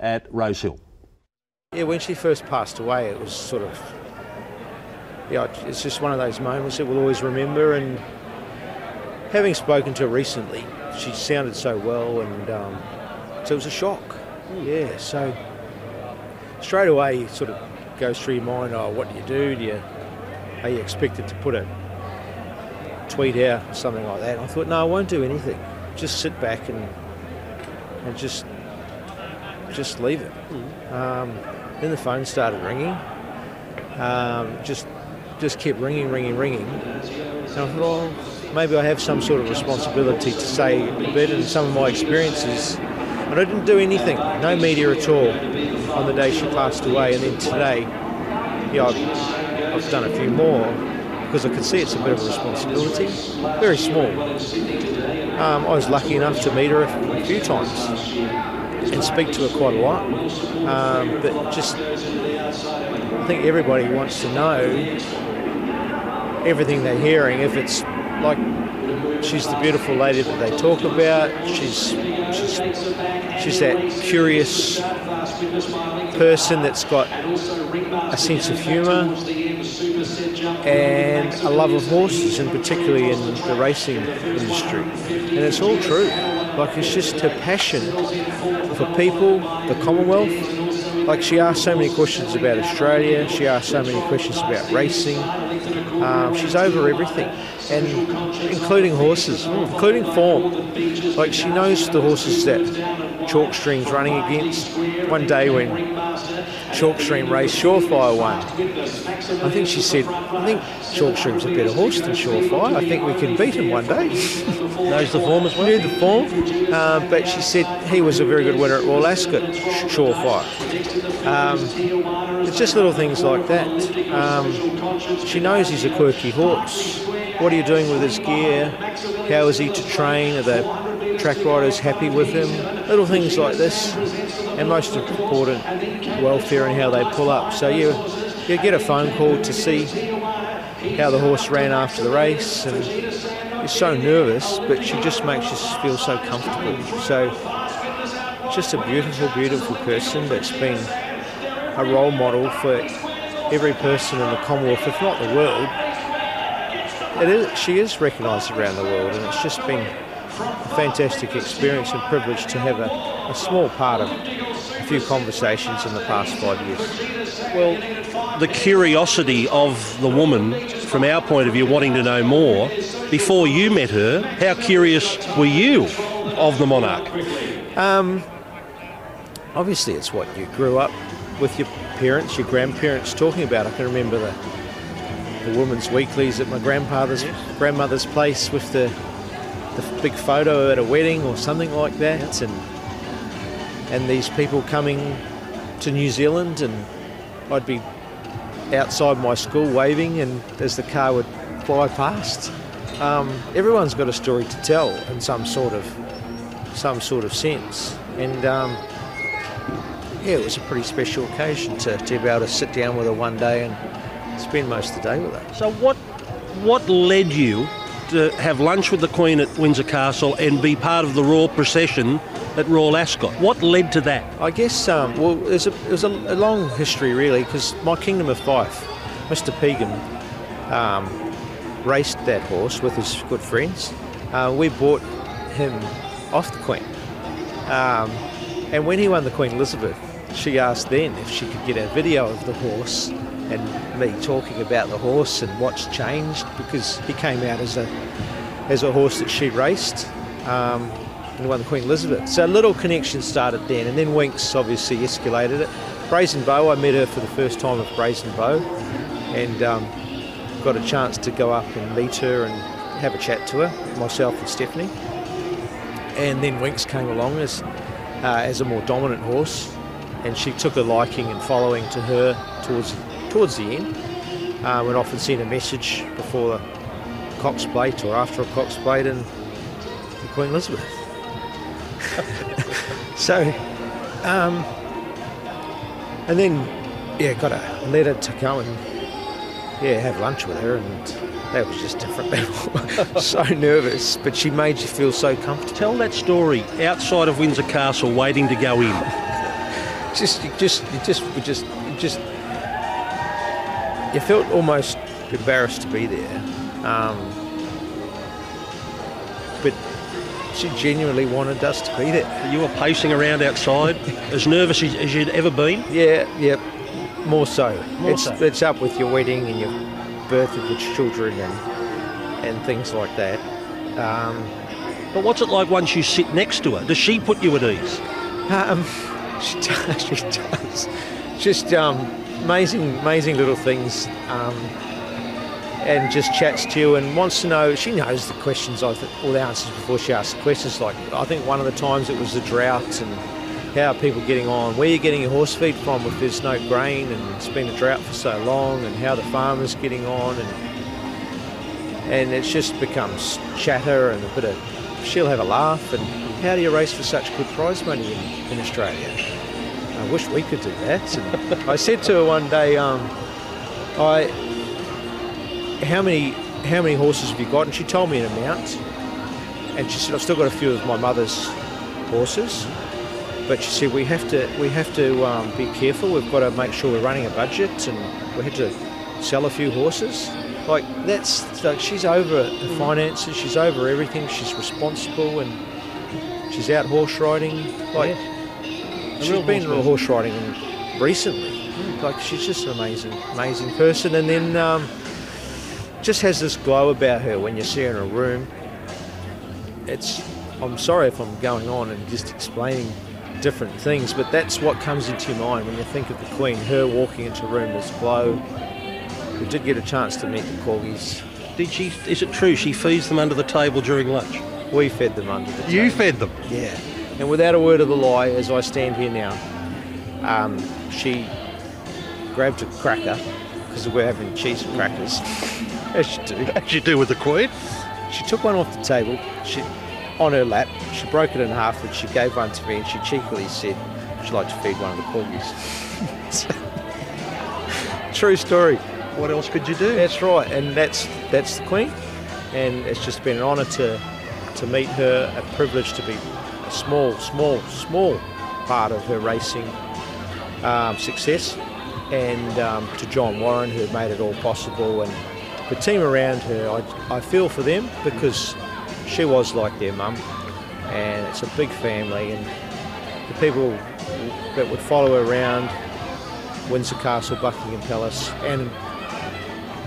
at Rosehill. Yeah, when she first passed away, it was sort of, yeah, it's just one of those moments that we'll always remember. And having spoken to her recently, she sounded so well, and um, so it was a shock. Yeah, so straight away, sort of goes through your mind, oh, what do you do? Do you, are you expected to put a tweet out or something like that? And I thought, no, I won't do anything. Just sit back and and just just leave it. Um, then the phone started ringing. Um, just just kept ringing, ringing, ringing. And I thought, oh, maybe I have some sort of responsibility to say a bit and some of my experiences. But I didn't do anything, no media at all on the day she passed away. And then today, yeah, I've, I've done a few more because I can see it's a bit of a responsibility. Very small. Um, I was lucky enough to meet her a, few times and speak to her quite a lot. Um, but just, I think everybody wants to know everything they're hearing. If it's like she's the beautiful lady that they talk about, she's she's, she's that curious person that's got a sense of humour and a love of horses, and particularly in the racing industry. And it's all true. Like it's just her passion for people, the Commonwealth. Like she asked so many questions about Australia. She asked so many questions about racing. Um, she's over everything, and including horses, including form. Like she knows the horses that Chalkstream's running against. One day when Chalkstream race Surefire won, I think she said, "I think Chalkstream's a better horse than Surefire. I think we can beat him one day." [LAUGHS] Knows the form as well. Knew the form, uh, but she said he was a very good winner at Royal Ascot, Surefire. Um, it's just little things like that. Um, she knows he's a quirky horse. What are you doing with his gear? How is he to train? Are the track riders happy with him? Little things like this, and most important, welfare and how they pull up. So you you get a phone call to see how the horse ran after the race, and you're so nervous, but she just makes you feel so comfortable. So just a beautiful, beautiful person that's been a role model for every person in the Commonwealth, if not the world. It is, she is recognised around the world, and it's just been a fantastic experience and privilege to have a, a small part of a few conversations in the past five years. Well, the curiosity of the woman, from our point of view, wanting to know more, before you met her, how curious were you of the monarch? Um, obviously, it's what you grew up with your parents, your grandparents talking about. I can remember the the women's weeklies at my grandfather's grandmother's place with the the big photo at a wedding or something like that, and and these people coming to New Zealand, and I'd be outside my school waving, and as the car would fly past. Um, everyone's got a story to tell in some sort of some sort of sense, and um, yeah, it was a pretty special occasion to, to be able to sit down with her one day and spend most of the day with her. So what what led you to have lunch with the Queen at Windsor Castle and be part of the royal procession at Royal Ascot? What led to that? I guess, um, well, there's a, there's a, a long history really, because my Kingdom of Fife, Mr. Pegan, um, raced that horse with his good friends. Uh, we bought him off the Queen. Um, and when he won the Queen Elizabeth, she asked then if she could get a video of the horse and me talking about the horse and what's changed because he came out as a as a horse that she raced um, and won the Queen Elizabeth. So a little connection started then, and then Winx obviously escalated it. Brazen Beau, I met her for the first time at Brazen Beau, and um, got a chance to go up and meet her and have a chat to her, myself and Stephanie. And then Winx came along as uh, as a more dominant horse, and she took a liking and following to her towards towards the end. Uh, would often send a message before the Cox Plate or after a Cox Plate and the Queen Elizabeth. [LAUGHS] so, um, and then yeah, got a letter to go and yeah have lunch with her, and that was just different. [LAUGHS] so nervous, but she made you feel so comfortable. Tell that story outside of Windsor Castle, waiting to go in. [LAUGHS] just, you just, you just, you just, you just, you felt almost embarrassed to be there. Um, but she genuinely wanted us to be there. You were pacing around outside, [LAUGHS] as nervous as, as you'd ever been. Yeah, yeah, more so. More it's so. it's up with your wedding and your birth of your children and and things like that. Um, But what's it like once you sit next to her? Does she put you at ease? Um, [LAUGHS] she does. She does. Just um, amazing, amazing little things. Um, and just chats to you and wants to know. She knows the questions, I think, all the answers before she asks the questions. Like I think one of the times it was the drought and how are people getting on? Where are you getting your horse feed from if there's no grain and it's been a drought for so long? And how the farmers getting on and and it's just becomes chatter and a bit of. She'll have a laugh and how do you race for such good prize money in, in Australia? I wish we could do that. And I said to her one day, um, I how many how many horses have you got? And she told me an amount. And she said, I've still got a few of my mother's horses. But she said we have to we have to um, be careful. We've got to make sure we're running a budget, and we had to sell a few horses. Like that's like she's over the finances. She's over everything. She's responsible, and she's out horse riding. Like she's been horse horse riding recently. Like she's just an amazing, amazing person. And then um, just has this glow about her when you see her in a room. It's I'm sorry if I'm going on and just explaining different things, but that's what comes into your mind when you think of the Queen. Her walking into a room, this glow. We did get a chance to meet the corgis. Did she? Is it true she feeds them under the table during lunch? We fed them under the You table. fed them. Yeah. And without a word of a lie, as I stand here now, um, she grabbed a cracker because we're having cheese and crackers, [LAUGHS] as you do. As you do with the Queen. She took one off the table. She, on her lap, she broke it in half, and she gave one to me, and she cheekily said, "Would you like to feed one of the corgis?" [LAUGHS] True story. What else could you do? That's right, and that's that's the Queen, and it's just been an honour to to meet her, a privilege to be a small, small, small part of her racing um, success, and um, to John Warren who made it all possible, and the team around her, I, I feel for them because she was like their mum, and it's a big family, and the people that would follow her around Windsor Castle, Buckingham Palace, and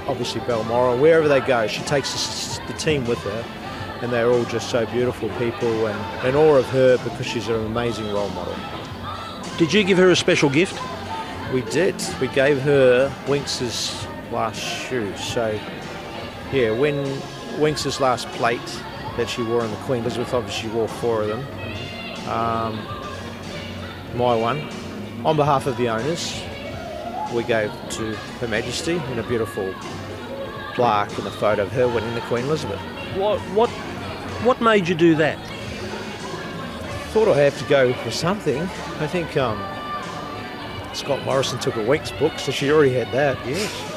obviously Balmoral, wherever they go, she takes the, the team with her, and they're all just so beautiful people and in awe of her because she's an amazing role model. Did you give her a special gift? We did. We gave her Winx's last shoe. So, yeah, when Winx's last plate that she wore in the Queen Elizabeth, obviously she wore four of them. Um, my one, on behalf of the owners, we gave to Her Majesty in a beautiful plaque and a photo of her winning the Queen Elizabeth. What what what made you do that? Thought I have to go for something. I think um, Scott Morrison took a week's book, so she already had that. Yes.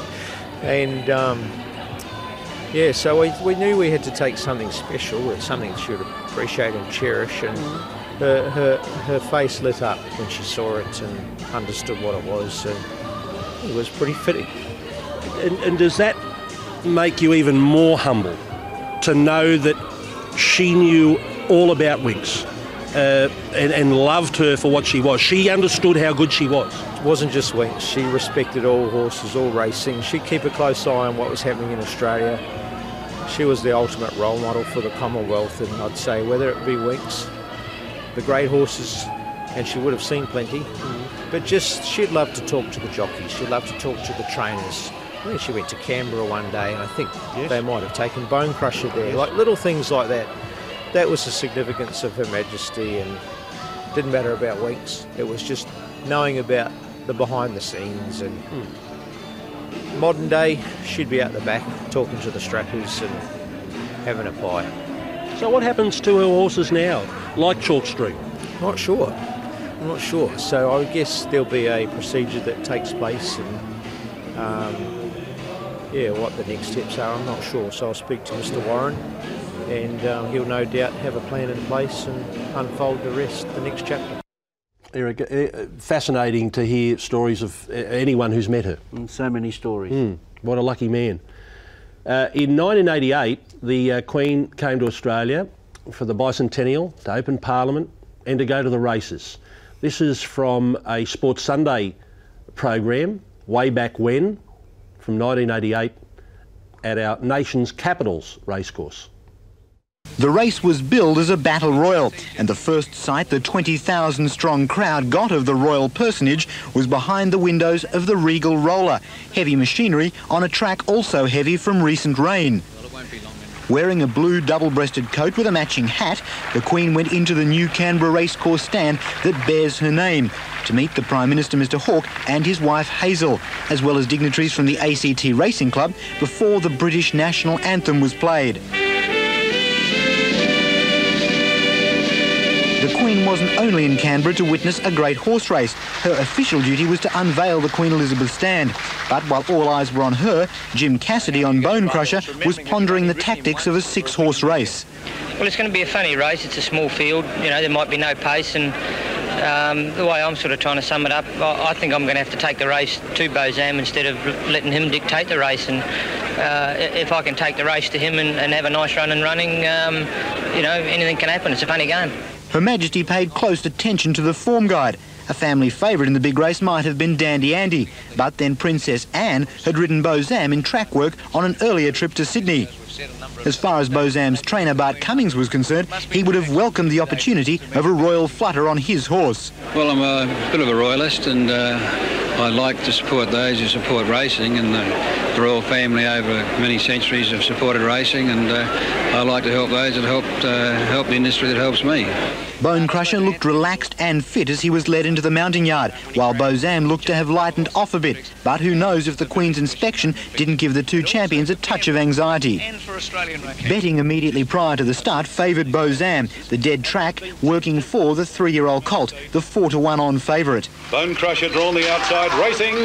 And um, yeah, so we, we knew we had to take something special, something she would appreciate and cherish. And her, her her face lit up when she saw it and understood what it was. And it was pretty fitting. And, and does that make you even more humble to know that she knew all about Winx uh, and, and loved her for what she was? She understood how good she was. It wasn't just Winx. She respected all horses, all racing. She'd keep a close eye on what was happening in Australia. She was the ultimate role model for the Commonwealth, and I'd say whether it be Winx, the great horses, and she would have seen plenty, but just she'd love to talk to the jockeys. She'd love to talk to the trainers. I think she went to Canberra one day, and I think they might have taken Bonecrusher there, like little things like that. That was the significance of Her Majesty, and didn't matter about weeks. It was just knowing about the behind the scenes and modern day, she'd be out the back talking to the strappers and having a pie. So what happens to her horses now, like Chalkstream? Not sure. I'm not sure. So I guess there'll be a procedure that takes place and um, yeah, what the next steps are, I'm not sure. So I'll speak to Mr. Warren and um, he'll no doubt have a plan in place and unfold the rest, the next chapter. Eric, uh, fascinating to hear stories of uh, anyone who's met her. And so many stories. Mm, what a lucky man. Uh, in 1988, the uh, Queen came to Australia for the bicentennial to open Parliament and to go to the races. This is from a Sports Sunday program way back when, from 1988, at our nation's capitals racecourse. The race was billed as a battle royal, and the first sight the 20,000 strong crowd got of the royal personage was behind the windows of the Regal Roller, heavy machinery on a track also heavy from recent rain. Wearing a blue double-breasted coat with a matching hat, the Queen went into the new Canberra racecourse stand that bears her name to meet the Prime Minister Mr Hawke and his wife Hazel, as well as dignitaries from the ACT Racing Club before the British national anthem was played. The Queen wasn't only in Canberra to witness a great horse race. Her official duty was to unveil the Queen Elizabeth stand. But while all eyes were on her, Jim Cassidy on Bonecrusher was pondering the tactics of a six-horse race. Well, it's going to be a funny race. It's a small field. You know, there might be no pace, and um, the way I'm sort of trying to sum it up, I, I think I'm going to have to take the race to Bozam instead of letting him dictate the race. And uh, if I can take the race to him and, and have a nice run and running, um, you know, anything can happen. It's a funny game. Her Majesty paid close attention to the form guide. A family favourite in the big race might have been Dandy Andy, but then Princess Anne had ridden Bozam in track work on an earlier trip to Sydney. As far as Bozam's trainer Bart Cummings was concerned, he would have welcomed the opportunity of a royal flutter on his horse. Well, I'm a bit of a royalist, and uh, I like to support those who support racing, and the, royal family over many centuries have supported racing, and uh, I like to help those that helped uh, help the industry that helps me. Bonecrusher looked relaxed and fit as he was led into the mounting yard, while Bozam looked to have lightened off a bit. But who knows if the Queen's inspection didn't give the two champions a touch of anxiety. Betting immediately prior to the start favoured Bozam, the dead track working for the three-year-old colt, the four-to-one on favourite. Bonecrusher drawn the outside, racing,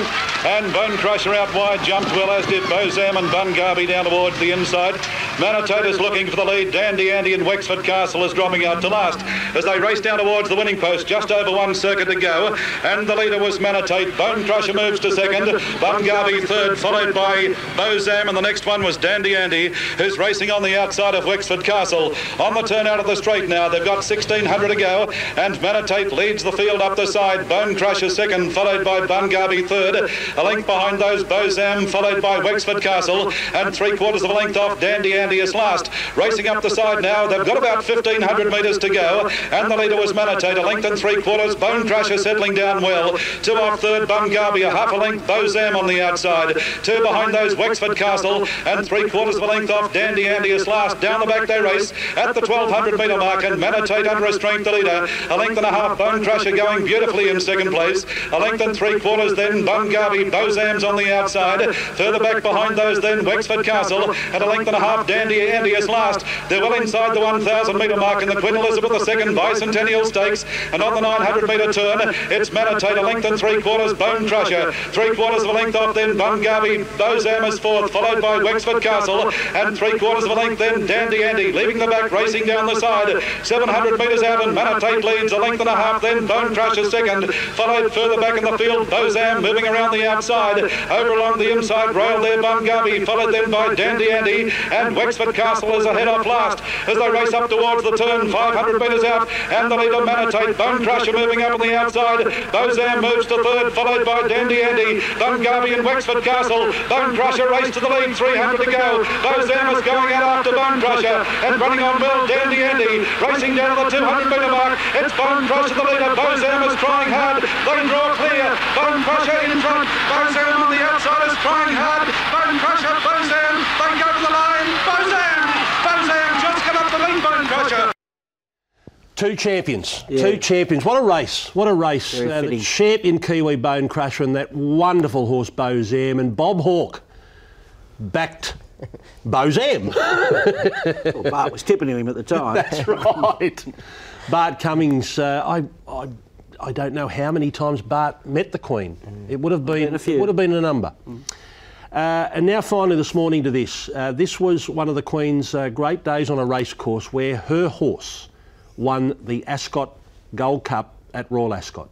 and Bonecrusher out wide, jumped well, as did Bozam and Bungarby down towards the inside. Manitota's looking for the lead. Dandy Andy and Wexford Castle is dropping out to last. As they race down towards the winning post, just over one circuit to go. And the leader was Manitate. Bonecrusher moves to second. Bungarby third, followed by Bozam, and the next one was Dandy Andy, who's racing on the outside of Wexford Castle. On the turn out of the straight now, they've got 1600 to go, and Manitate leads the field up the side. Bonecrusher second, followed by Bungarby third. A length behind those, Bozam, followed by Wexford Castle, and three quarters of a length off. Dandy Andy is last. Racing up the side now, they've got about 1500 metres to go, and the leader was Manitate. A length and three quarters. Bonecrusher settling down well. Two off third, Bungarby, a half a length. Bozam on the outside. Two behind those, Wexford Castle, and three quarters of a length off. Dandy Andy is last. Down the back they race at the 1200 metre mark, and Manitate under a the leader. A length and a half. Bonecrusher going beautifully in second place. A length and three quarters then. Bungarby, Bozam's on the outside. Further back behind those then, Wexford Castle, and a length and a half. Dandy Andy is last. They're well inside the 1000 metre mark in the Queen Elizabeth II Bicentennial Stakes, and on the 900 metre turn, it's Manitate a length and three quarters. Bonecrusher, three quarters of a length off. Then Bungarby, Bozam is fourth, followed by Wexford Castle, and three quarters of a length. Then Dandy Andy leaving the back, racing down the side. 700 metres out, and leads a length and a half. Then Bonecrusher second, followed further back in the field. Bozam moving around the outside, over along the inside rail there. Bungarby, followed then by Dandy Andy, and Wexford Castle is ahead off last as they race up towards the turn. 500 metres out, and the leader Manitate. Bonecrusher moving up on the outside. Bozam moves to third, followed by Dandy Andy. Bungarby and Wexford Castle. Bonecrusher race to the lead, 300 to go. Bozam is going out after Bonecrusher and running on well. Dandy Andy racing down to the 200 metre mark. It's Bonecrusher the leader. Bozam is trying hard. They draw clear. Bonecrusher in front. Bozam on the outside is trying hard. Bonecrusher, Bozam. They go to the line. Bozam. Bozam just got up the lead. Bonecrusher. Two champions. Yeah. Two champions. What a race. What a race. Uh, the champion Kiwi Bonecrusher and that wonderful horse Bozam and Bob Hawke backed [LAUGHS] Bozam. Well, Bart was tipping him at the time. [LAUGHS] That's right. Bart Cummings, uh, I, I, I don't know how many times Bart met the Queen. It would have been, it would have been a number. Uh, and now finally this morning to this. Uh, this was one of the Queen's uh, great days on a race course where her horse won the Ascot Gold Cup at Royal Ascot.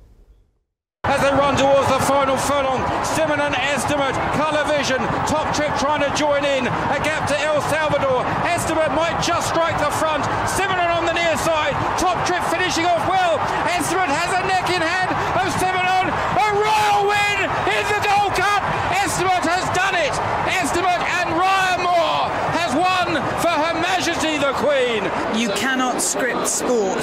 As they run towards the final furlong, Simenon Estimate, Colour Vision, Top Trip trying to join in, a gap to El Salvador. Estimate might just strike the front. Simenon on the near side, Top Trip finishing off well. Estimate has a neck in hand of Simenon. A royal win in the Gold Cup. Estimate has done it. Estimate and Ryan Moore has won for Her Majesty the Queen. You cannot script sport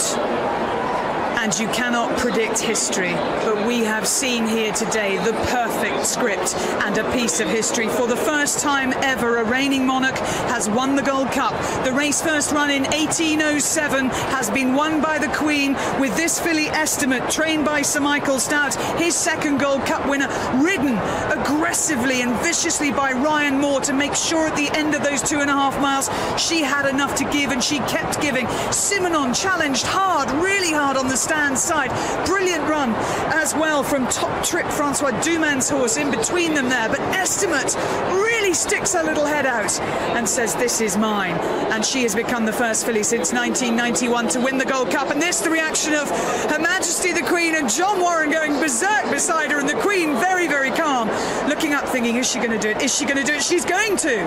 and you cannot predict history. But we have seen here today the perfect script and a piece of history. For the first time ever, a reigning monarch has won the Gold Cup. The race first run in 1807 has been won by the Queen with this filly estimate trained by Sir Michael Stoute, his second Gold Cup winner, ridden aggressively and viciously by Ryan Moore to make sure at the end of those two and a half miles she had enough to give and she kept giving. Simenon challenged hard, really hard on the stand side. Brilliant run as well from top trip Francois Doumen's horse in between them there. But Estimate really sticks her little head out and says, This is mine. And she has become the first filly since 1991 to win the Gold Cup. And this, the reaction of Her Majesty the Queen and John Warren going berserk beside her, and the Queen very, very calm, looking up, thinking, Is she going to do it? Is she going to do it? She's going to.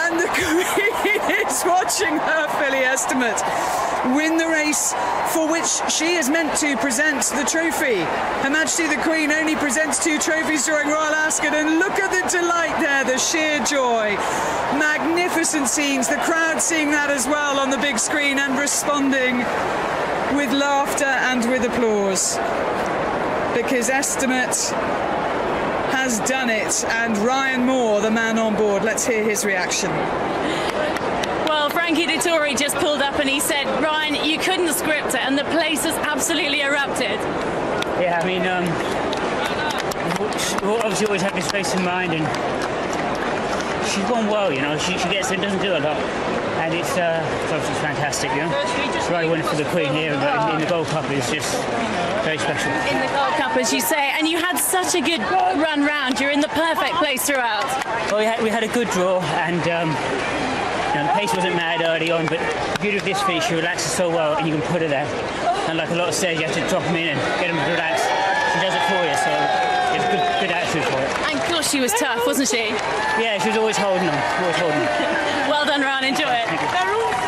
And the [LAUGHS] Queen is watching her filly estimate win the race for which she is meant to present the trophy. Her Majesty the Queen only presents two trophies during Royal Ascot, and look at the delight there, the sheer joy. Magnificent scenes, the crowd seeing that as well on the big screen and responding with laughter and with applause. Because Estimate has done it, and Ryan Moore, the man on board, let's hear his reaction. Frankie Dettori just pulled up and he said, Ryan, you couldn't script it, and the place has absolutely erupted. Yeah, I mean, um, obviously always have this race in mind, and she's gone well, you know. She, she gets it, doesn't do a lot, and it's, uh, it's obviously fantastic, you know. Right win for the Queen here, but in the Gold Cup is just very special. In the Gold Cup, as you say, and you had such a good run round. You're in the perfect place throughout. Well, we had, we had a good draw, and um, You the pace wasn't mad early on, but the beauty of this finish, she relaxes so well, and you can put her there. And like a lot of stairs, you have to drop them in and get them to relax. She does it for you, so it's a good, good attitude for it. And gosh, she was tough, wasn't she? Yeah, she was always holding them, always holding them. [LAUGHS] well done, Ryan. Enjoy it.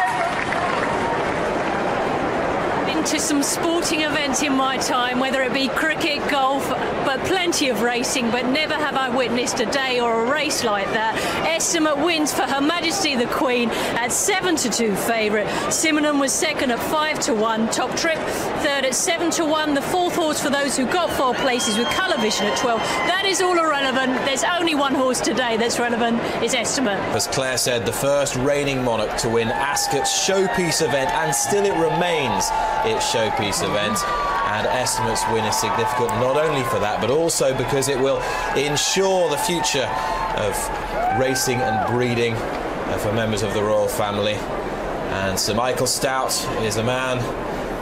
To some sporting events in my time, whether it be cricket, golf, but plenty of racing, but never have I witnessed a day or a race like that. Estimate wins for Her Majesty the Queen at 7 to 2 favourite. Simenon was second at 5 to 1. Top Trip third at 7 to 1. The fourth horse for those who got four places with Colour Vision at 12. That is all irrelevant. There's only one horse today that's relevant. It's Estimate. As Claire said, the first reigning monarch to win Ascot's showpiece event, and still it remains its showpiece event. And Estimate's win is significant not only for that, but also because it will ensure the future of racing and breeding uh, for members of the royal family. And Sir Michael Stoute is a man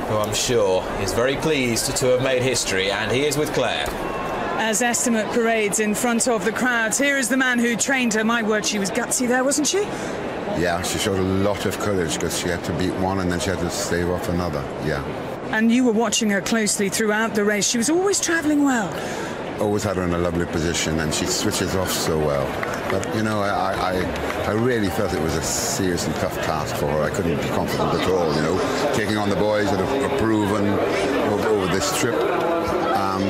who I'm sure is very pleased to have made history, and he is with Claire. As Estimate parades in front of the crowds, here is the man who trained her. My word, she was gutsy there, wasn't she? Yeah, she showed a lot of courage because she had to beat one and then she had to stave off another. Yeah. And you were watching her closely throughout the race. She was always travelling well. Always had her in a lovely position and she switches off so well. But, you know, I, I, I really felt it was a serious and tough task for her. I couldn't be confident at all, you know, taking on the boys that have proven over, over this trip. Um,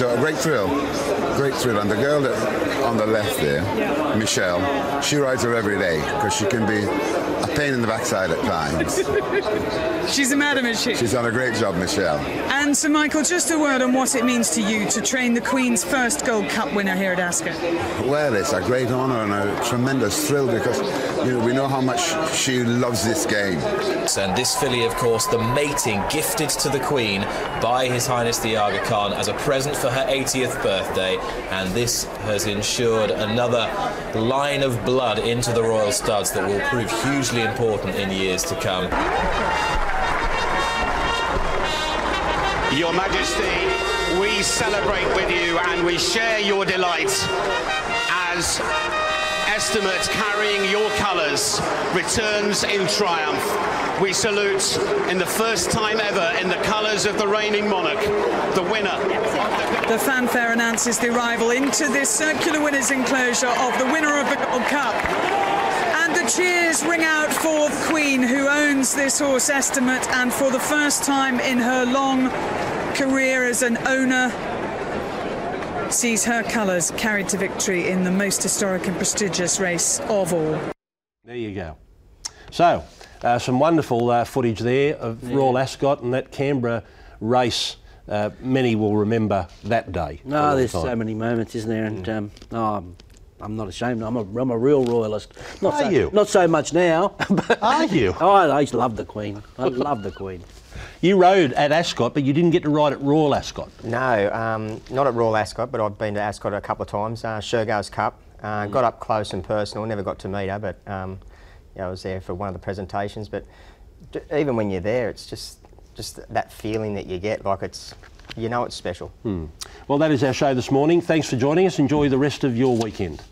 so a great thrill, great thrill. And the girl that on the left there, Michelle, she rides her every day because she can be a pain in the backside at times. [LAUGHS] She's a madam, is she? She's done a great job, Michelle. And Sir Michael, just a word on what it means to you to train the Queen's first Gold Cup winner here at Ascot. Well, it's a great honour and a tremendous thrill because you know we know how much she loves this game. And this filly, of course, the mating gifted to the Queen by His Highness the Aga Khan as a present for her 80th birthday, and this has ensured another line of blood into the royal studs that will prove hugely important in years to come. Your Majesty, we celebrate with you and we share your delight as Estimate carrying your colours returns in triumph. We salute in the first time ever in the colours of the reigning monarch, the winner. The fanfare announces the arrival into this circular winners' enclosure of the winner of the Gold Cup. And the cheers ring out for the Queen, who owns this horse estimate, and for the first time in her long career as an owner, sees her colours carried to victory in the most historic and prestigious race of all. There you go. So, uh, some wonderful uh, footage there of Yeah. Royal Ascot and that Canberra race. Uh, many will remember that day. for No, there's time. so many moments, isn't there? And um, no, I'm, I'm not ashamed. I'm a, I'm a real royalist. Not Are so, you? Not so much now. [LAUGHS] Are you? Oh, [LAUGHS] I, I love the Queen. I love the Queen. You rode at Ascot, but you didn't get to ride at Royal Ascot. No, um, not at Royal Ascot, but I've been to Ascot a couple of times. Uh, Shergar's Cup. Uh, Got up close and personal. Never got to meet her, but um, yeah, I was there for one of the presentations. But d- even when you're there, it's just just that feeling that you get, like it's you know it's special. Hmm. Well, that is our show this morning. Thanks for joining us. Enjoy the rest of your weekend.